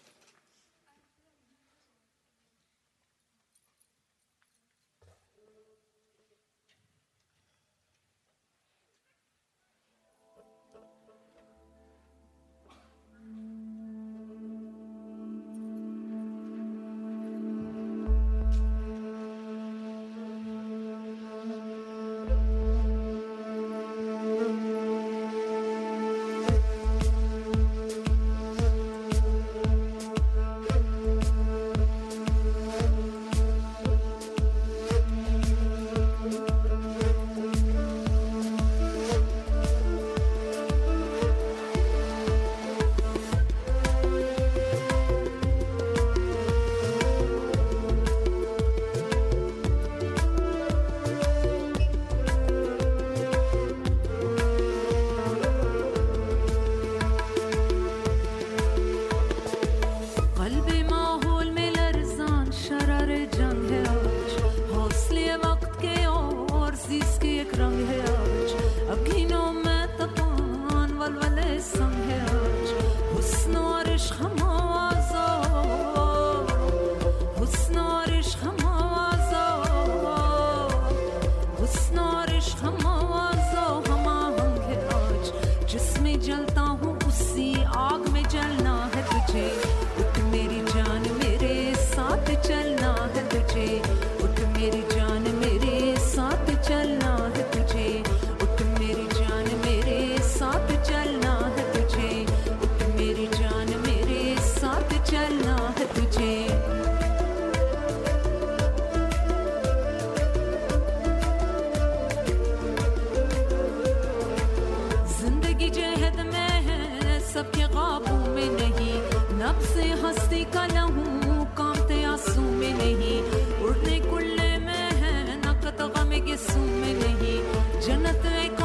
सबके काबू में नहीं। नब से हस्ती का लहू कामते आँसू में नहीं। उड़ने कुल्ले में है नकत गम के सू में नहीं। जन्नत एक